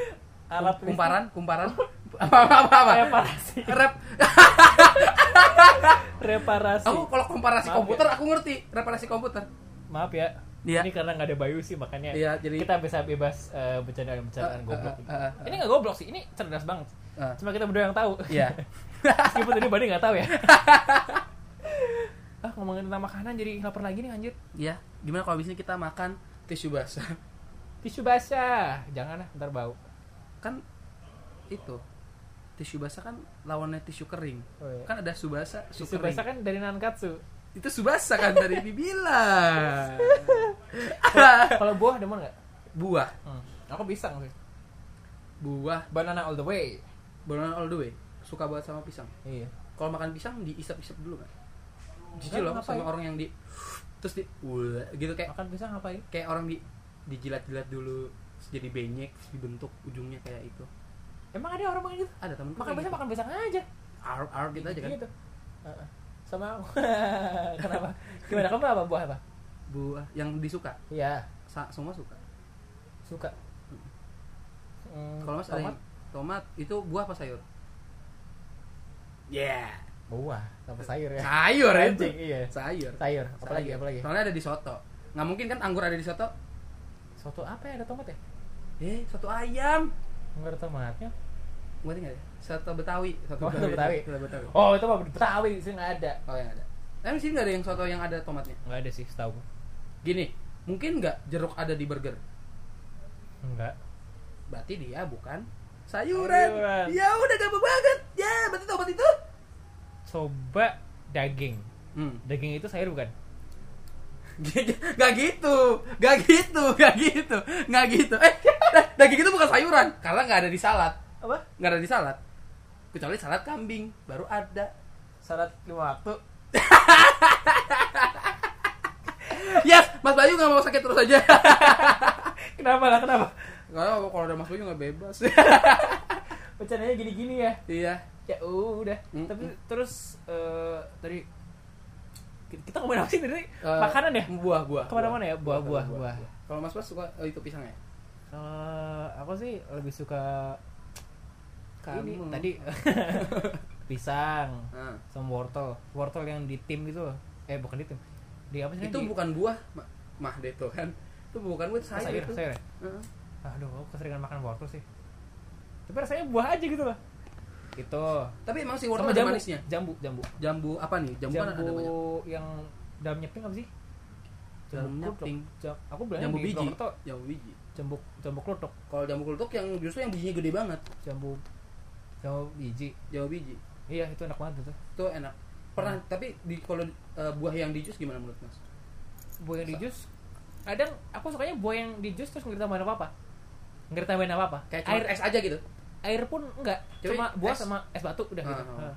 Speaker 2: alat listrik.
Speaker 1: kumparan kumparan. Apa apa apa, apa?
Speaker 2: reparasi.
Speaker 1: Rep
Speaker 2: reparasi.
Speaker 1: Aku kalau komparasi
Speaker 2: Maaf
Speaker 1: komputer
Speaker 2: ya.
Speaker 1: aku ngerti reparasi komputer.
Speaker 2: Maaf ya
Speaker 1: Iya.
Speaker 2: ini karena nggak ada Bayu sih makanya
Speaker 1: Iya, jadi-
Speaker 2: kita bisa bebas eh, bercandaan-bercandaan
Speaker 1: Eh,
Speaker 2: goblok
Speaker 1: eh,
Speaker 2: ini.
Speaker 1: eh, eh,
Speaker 2: ini nggak goblok sih ini cerdas banget
Speaker 1: Eh.
Speaker 2: cuma kita berdua yang tahu
Speaker 1: Iya.
Speaker 2: meskipun tadi Badi nggak tahu ya ah ngomongin tentang makanan jadi lapar lagi nih anjir
Speaker 1: Iya, gimana kalau abis ini kita makan tisu basah?
Speaker 2: tisu basah jangan lah ntar bau
Speaker 1: Kan itu tisu basah kan lawannya tisu kering.
Speaker 2: Oh, iya.
Speaker 1: Kan ada subasa, su
Speaker 2: tisu
Speaker 1: kering.
Speaker 2: basah kan dari nankatsu
Speaker 1: Itu subasa kan dari dibilang.
Speaker 2: kalau buah demen nggak
Speaker 1: Buah,
Speaker 2: hmm. aku pisang sih
Speaker 1: buah,
Speaker 2: banana all the way
Speaker 1: banana all the way. Suka banget sama pisang.
Speaker 2: iya
Speaker 1: Kalau makan pisang diisap-isap dulu kan? Jijik loh sama orang yang di terus di gitu kayak
Speaker 2: makan pisang ngapain
Speaker 1: kayak orang di dijilat-jilat dulu jadi benyek terus dibentuk ujungnya kayak itu.
Speaker 2: emang ada orang makan gitu
Speaker 1: Ada temen
Speaker 2: makan pisang makan pisang aja
Speaker 1: ar ar gitu aja kan.
Speaker 2: gitu. Sama aku kenapa gimana kamu apa buah apa
Speaker 1: Buah yang disuka.
Speaker 2: iya
Speaker 1: Sa- semua suka.
Speaker 2: suka Hmm,
Speaker 1: Kalau mas ada
Speaker 2: tomat
Speaker 1: yang tomat itu buah apa sayur? Yeah.
Speaker 2: buah sama sayur ya
Speaker 1: Sayur ya.
Speaker 2: Anjing, iya
Speaker 1: Sayur.
Speaker 2: sayur apalagi
Speaker 1: Sayur.
Speaker 2: apalagi
Speaker 1: Soalnya ada di soto. Nggak mungkin kan anggur ada di soto?
Speaker 2: soto apa ya ada tomat ya
Speaker 1: Eh, soto ayam.
Speaker 2: nggak ada tomatnya
Speaker 1: Ngerti nggak ya? Soto Betawi. Soto
Speaker 2: Oh, Betawi.
Speaker 1: Soto Betawi.
Speaker 2: oh itu mah betawi sih nggak ada
Speaker 1: Oh, yang ada. Tapi di sini nggak ada yang soto yang ada tomatnya.
Speaker 2: nggak ada sih setahu
Speaker 1: Gini, mungkin nggak jeruk ada di burger.
Speaker 2: enggak
Speaker 1: Berarti dia bukan sayuran.
Speaker 2: Sayuran.
Speaker 1: Ya udah gampang banget. Ya, berarti tomat itu.
Speaker 2: coba daging
Speaker 1: Hmm.
Speaker 2: daging itu sayur bukan
Speaker 1: Gak gitu, gak gitu, gak gitu, gak gitu. Eh, daging itu bukan sayuran karena nggak ada di salad,
Speaker 2: apa
Speaker 1: nggak ada di salad. Kecuali salad kambing baru ada.
Speaker 2: salad lima waktu
Speaker 1: Yes, Mas Bayu nggak mau sakit terus aja.
Speaker 2: kenapa lah kenapa
Speaker 1: Kalau kalau ada Mas Bayu nggak bebas.
Speaker 2: bercandanya gini-gini ya
Speaker 1: iya.
Speaker 2: ya udah
Speaker 1: Mm,
Speaker 2: tapi
Speaker 1: mm.
Speaker 2: terus eh, tadi kita apa sih tadi
Speaker 1: Eh,
Speaker 2: makanan ya
Speaker 1: Buah, buah.
Speaker 2: Ke mana-mana ya? Buah, buah, buah.
Speaker 1: Kalau Mas Bas suka oh, itu pisang ya?
Speaker 2: Eh, aku sih lebih suka ini
Speaker 1: Kamu.
Speaker 2: tadi pisang
Speaker 1: Nah,
Speaker 2: sama wortel wortel yang di tim gitu loh eh bukan di tim di apa sih
Speaker 1: itu
Speaker 2: di,
Speaker 1: bukan buah, Ma- mah deh tuh kan. Itu bukan buah, sayur,
Speaker 2: sayur
Speaker 1: itu.
Speaker 2: sayur ya?
Speaker 1: Heeh.
Speaker 2: aduh aku keseringan makan wortel sih tapi rasanya buah aja gitu loh itu
Speaker 1: Tapi emang si
Speaker 2: sama
Speaker 1: wortel ada
Speaker 2: jambu
Speaker 1: manisnya.
Speaker 2: jambu jambu
Speaker 1: Jambu apa nih? Jambu, kan ada
Speaker 2: jambu
Speaker 1: banyak.
Speaker 2: yang dalamnya pink apa sih kluthuk.
Speaker 1: pink.
Speaker 2: Jam- aku bilang
Speaker 1: Jambu biji. Jambu biji.
Speaker 2: jambu jambu kluthuk
Speaker 1: Kalau jambu kultuk yang justru yang bijinya gede banget.
Speaker 2: jambu jambu biji
Speaker 1: Jambu biji.
Speaker 2: iya itu enak banget itu
Speaker 1: Itu enak. Pernah tapi di kalau eh, buah yang di jus gimana menurut Mas?
Speaker 2: buah yang di jus kadang aku sukanya buah yang di jus terus nggak ditambahin apa apa nggak ditambahin apa apa
Speaker 1: Kayak
Speaker 2: air
Speaker 1: es aja gitu.
Speaker 2: air pun enggak cuma buah
Speaker 1: es.
Speaker 2: sama es batu udah gitu
Speaker 1: Ah, ah.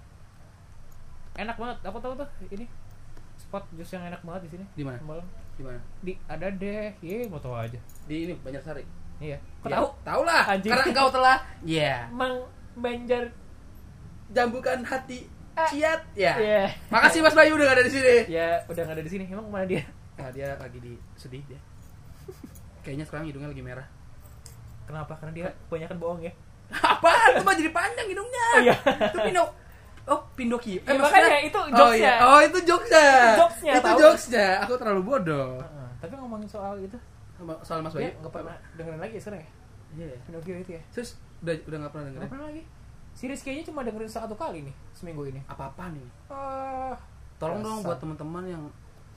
Speaker 2: Enak banget aku tahu tuh ini spot jus yang enak banget di sini
Speaker 1: Di mana?
Speaker 2: Malang
Speaker 1: Di mana?
Speaker 2: di ada deh ye mau tahu aja
Speaker 1: Di ini Banjarsari.
Speaker 2: iya kau
Speaker 1: Ya,
Speaker 2: tahu
Speaker 1: Tahu lah.
Speaker 2: Anjing.
Speaker 1: Karena engkau telah ya
Speaker 2: mang banjar
Speaker 1: jambukan hati
Speaker 2: Ah.
Speaker 1: ciat ya.
Speaker 2: Iya.
Speaker 1: Makasih Mas Bayu udah gak ada di sini.
Speaker 2: ya udah nggak ada di sini emang mana dia
Speaker 1: Nah, dia lagi di sedih dia. Kayaknya sekarang hidungnya lagi merah.
Speaker 2: kenapa karena dia kebanyakan bohong ya
Speaker 1: Apaan? Itu mah jadi panjang hidungnya.
Speaker 2: Oh, iya.
Speaker 1: Itu Pino. Oh, Pindoki.
Speaker 2: Ya, makanya itu
Speaker 1: Oh,
Speaker 2: jokesnya.
Speaker 1: iya. Oh, itu jokesnya.
Speaker 2: Itu jokesnya,
Speaker 1: Itu jokesnya. Aku terlalu bodoh.
Speaker 2: Heeh. tapi ngomongin soal itu
Speaker 1: Soal Mas Bayu.
Speaker 2: nggak pernah dengerin lagi ya sekarang ya
Speaker 1: Iya.
Speaker 2: Pinocchio itu ya
Speaker 1: Terus udah udah gak pernah
Speaker 2: nggak
Speaker 1: dengerin.
Speaker 2: pernah lagi si Rizky aja cuma dengerin satu kali nih seminggu ini
Speaker 1: Apa-apa nih?
Speaker 2: ah
Speaker 1: Tolong dong buat teman-teman yang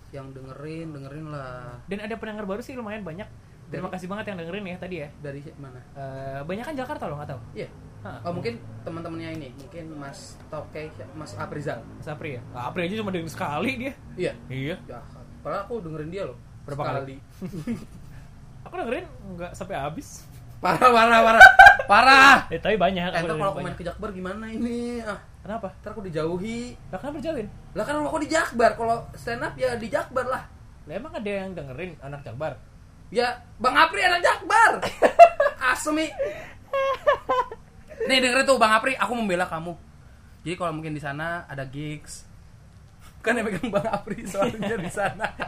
Speaker 1: yang dengerin, dengerin lah.
Speaker 2: dan ada pendengar baru sih lumayan banyak terima
Speaker 1: Dari-
Speaker 2: kasih banget yang dengerin ya tadi ya
Speaker 1: Dari mana?
Speaker 2: Eh, banyak kan Jakarta loh nggak tahu
Speaker 1: Iya. Oh, mungkin teman-temannya ini, mungkin Mas Toke, Mas Aprizal.
Speaker 2: Mas Apri ya Ah, Apri aja cuma dengerin sekali dia
Speaker 1: Iya.
Speaker 2: iya
Speaker 1: Ya, padahal aku dengerin dia loh.
Speaker 2: Berapa
Speaker 1: Sekali.
Speaker 2: aku dengerin nggak sampai habis
Speaker 1: Parah, parah, parah. Parah.
Speaker 2: Eh, tapi banyak.
Speaker 1: Eh,
Speaker 2: aku
Speaker 1: kalau aku main ke Jakbar gimana ini? Ah,
Speaker 2: Kenapa?
Speaker 1: ntar aku dijauhi.
Speaker 2: Lah kenapa jauhin?
Speaker 1: Lah kan rumahku di Jakbar. Kalau stand up ya di Jakbar lah.
Speaker 2: Lah emang ada yang dengerin anak Jakbar?
Speaker 1: Ya, Bang Apri anak Jakbar. Asmi. Nih dengerin tuh Bang Apri, aku membela kamu. Jadi kalau mungkin di sana ada gigs, kan yang pegang Bang Apri soalnya di sana.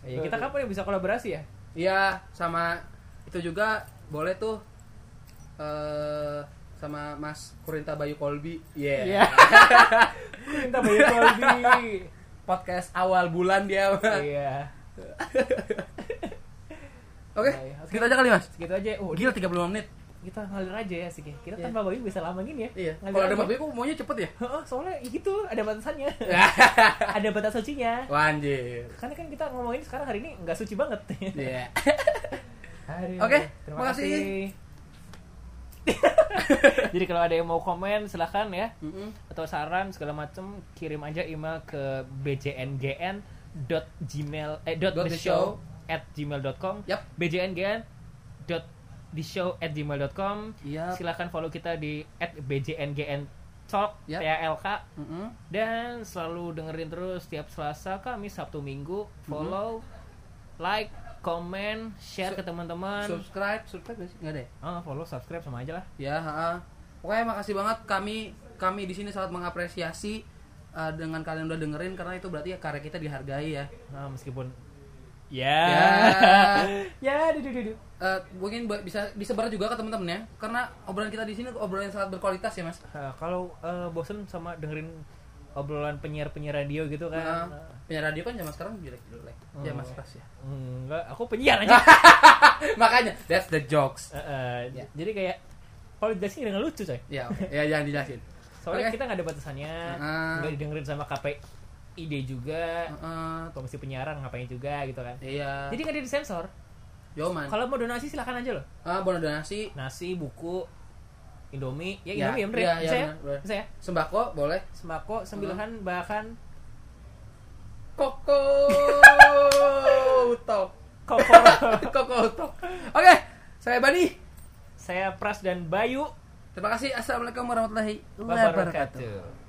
Speaker 2: Ya, kita kapan yang bisa kolaborasi ya?
Speaker 1: Iya, sama itu juga boleh tuh eh sama Mas Kurinta Bayu Kolbi. Iya.
Speaker 2: Iya. Minta Bayu Kolbi.
Speaker 1: Podcast awal bulan dia.
Speaker 2: Iya.
Speaker 1: Oke,
Speaker 2: Iya, oke.
Speaker 1: segitu aja kali Mas.
Speaker 2: Segitu aja. Oh,
Speaker 1: Gila 35 menit.
Speaker 2: Kita ngalir aja ya sih. Kita
Speaker 1: Iya.
Speaker 2: tanpa Bayu bisa lama gini ya.
Speaker 1: Iya. Kalau ada Bayu kok maunya cepet ya?
Speaker 2: Soalnya ya gitu, ada batasannya. ada batas sucinya.
Speaker 1: Wanjir.
Speaker 2: Karena kan kita ngomongin sekarang hari ini nggak suci banget.
Speaker 1: Iya.
Speaker 2: Aduh,
Speaker 1: Oke,
Speaker 2: terima
Speaker 1: makasih.
Speaker 2: kasih. Jadi kalau ada yang mau komen silahkan ya
Speaker 1: Mm-mm.
Speaker 2: atau saran segala macam kirim aja email ke bjngn.gmail eh dot
Speaker 1: Dot
Speaker 2: the show at gmail.com
Speaker 1: Yap.
Speaker 2: bjngn dot the show at gmail.com
Speaker 1: Yap.
Speaker 2: silahkan follow kita di at bjngn talk
Speaker 1: Yap.
Speaker 2: TALK
Speaker 1: Mm-mm.
Speaker 2: dan selalu dengerin terus setiap Selasa, Kamis, Sabtu, Minggu. Follow, like, komen, share
Speaker 1: Su-
Speaker 2: ke teman-teman.
Speaker 1: Subscribe, subscribe gak sih? Nggak ada ya?
Speaker 2: Ah, follow, subscribe sama aja lah.
Speaker 1: Ya, ha Pokoknya makasih banget kami kami di sini sangat mengapresiasi uh, dengan kalian udah dengerin karena itu berarti ya karya kita dihargai ya.
Speaker 2: Nah, meskipun ya
Speaker 1: Ya.
Speaker 2: ya, duh, duh, duh.
Speaker 1: Uh, mungkin bisa disebar juga ke teman-teman ya karena obrolan kita di sini obrolan yang sangat berkualitas ya mas.
Speaker 2: Nah, kalau eh, bosen sama dengerin obrolan penyiar-penyiar radio gitu kan.
Speaker 1: Nah, penyiar radio kan zaman sekarang jelek jelek. Ya
Speaker 2: Oh.
Speaker 1: mas keras ya.
Speaker 2: Enggak, aku penyiar aja.
Speaker 1: Makanya that's the jokes.
Speaker 2: Eh, eh,
Speaker 1: Ya.
Speaker 2: Jadi kayak kalau dijelasin dengan lucu coy.
Speaker 1: Ya, oke. ya jangan dijelasin.
Speaker 2: Soalnya
Speaker 1: Oke.
Speaker 2: kita nggak ada batasannya, nggak didengerin sama KPID juga,
Speaker 1: Heeh.
Speaker 2: komisi penyiaran ngapain juga gitu kan.
Speaker 1: iya.
Speaker 2: Jadi nggak ada disensor.
Speaker 1: Yo man.
Speaker 2: Kalau mau donasi silahkan aja loh.
Speaker 1: Ah, mau donasi
Speaker 2: Nasi, buku, Indomie, ya
Speaker 1: Ya,
Speaker 2: Indomie ya, bener ya? ya?
Speaker 1: bener, bener.
Speaker 2: Bisa ya?
Speaker 1: sembako boleh.
Speaker 2: Sembako, sembilan bahkan
Speaker 1: Koko utok.
Speaker 2: kokor.
Speaker 1: Koko utok. Oke, saya Bani.
Speaker 2: Saya Pras dan Bayu.
Speaker 1: Terima kasih. Assalamualaikum warahmatullahi
Speaker 2: Wabarakatuh.
Speaker 1: wabarakatuh.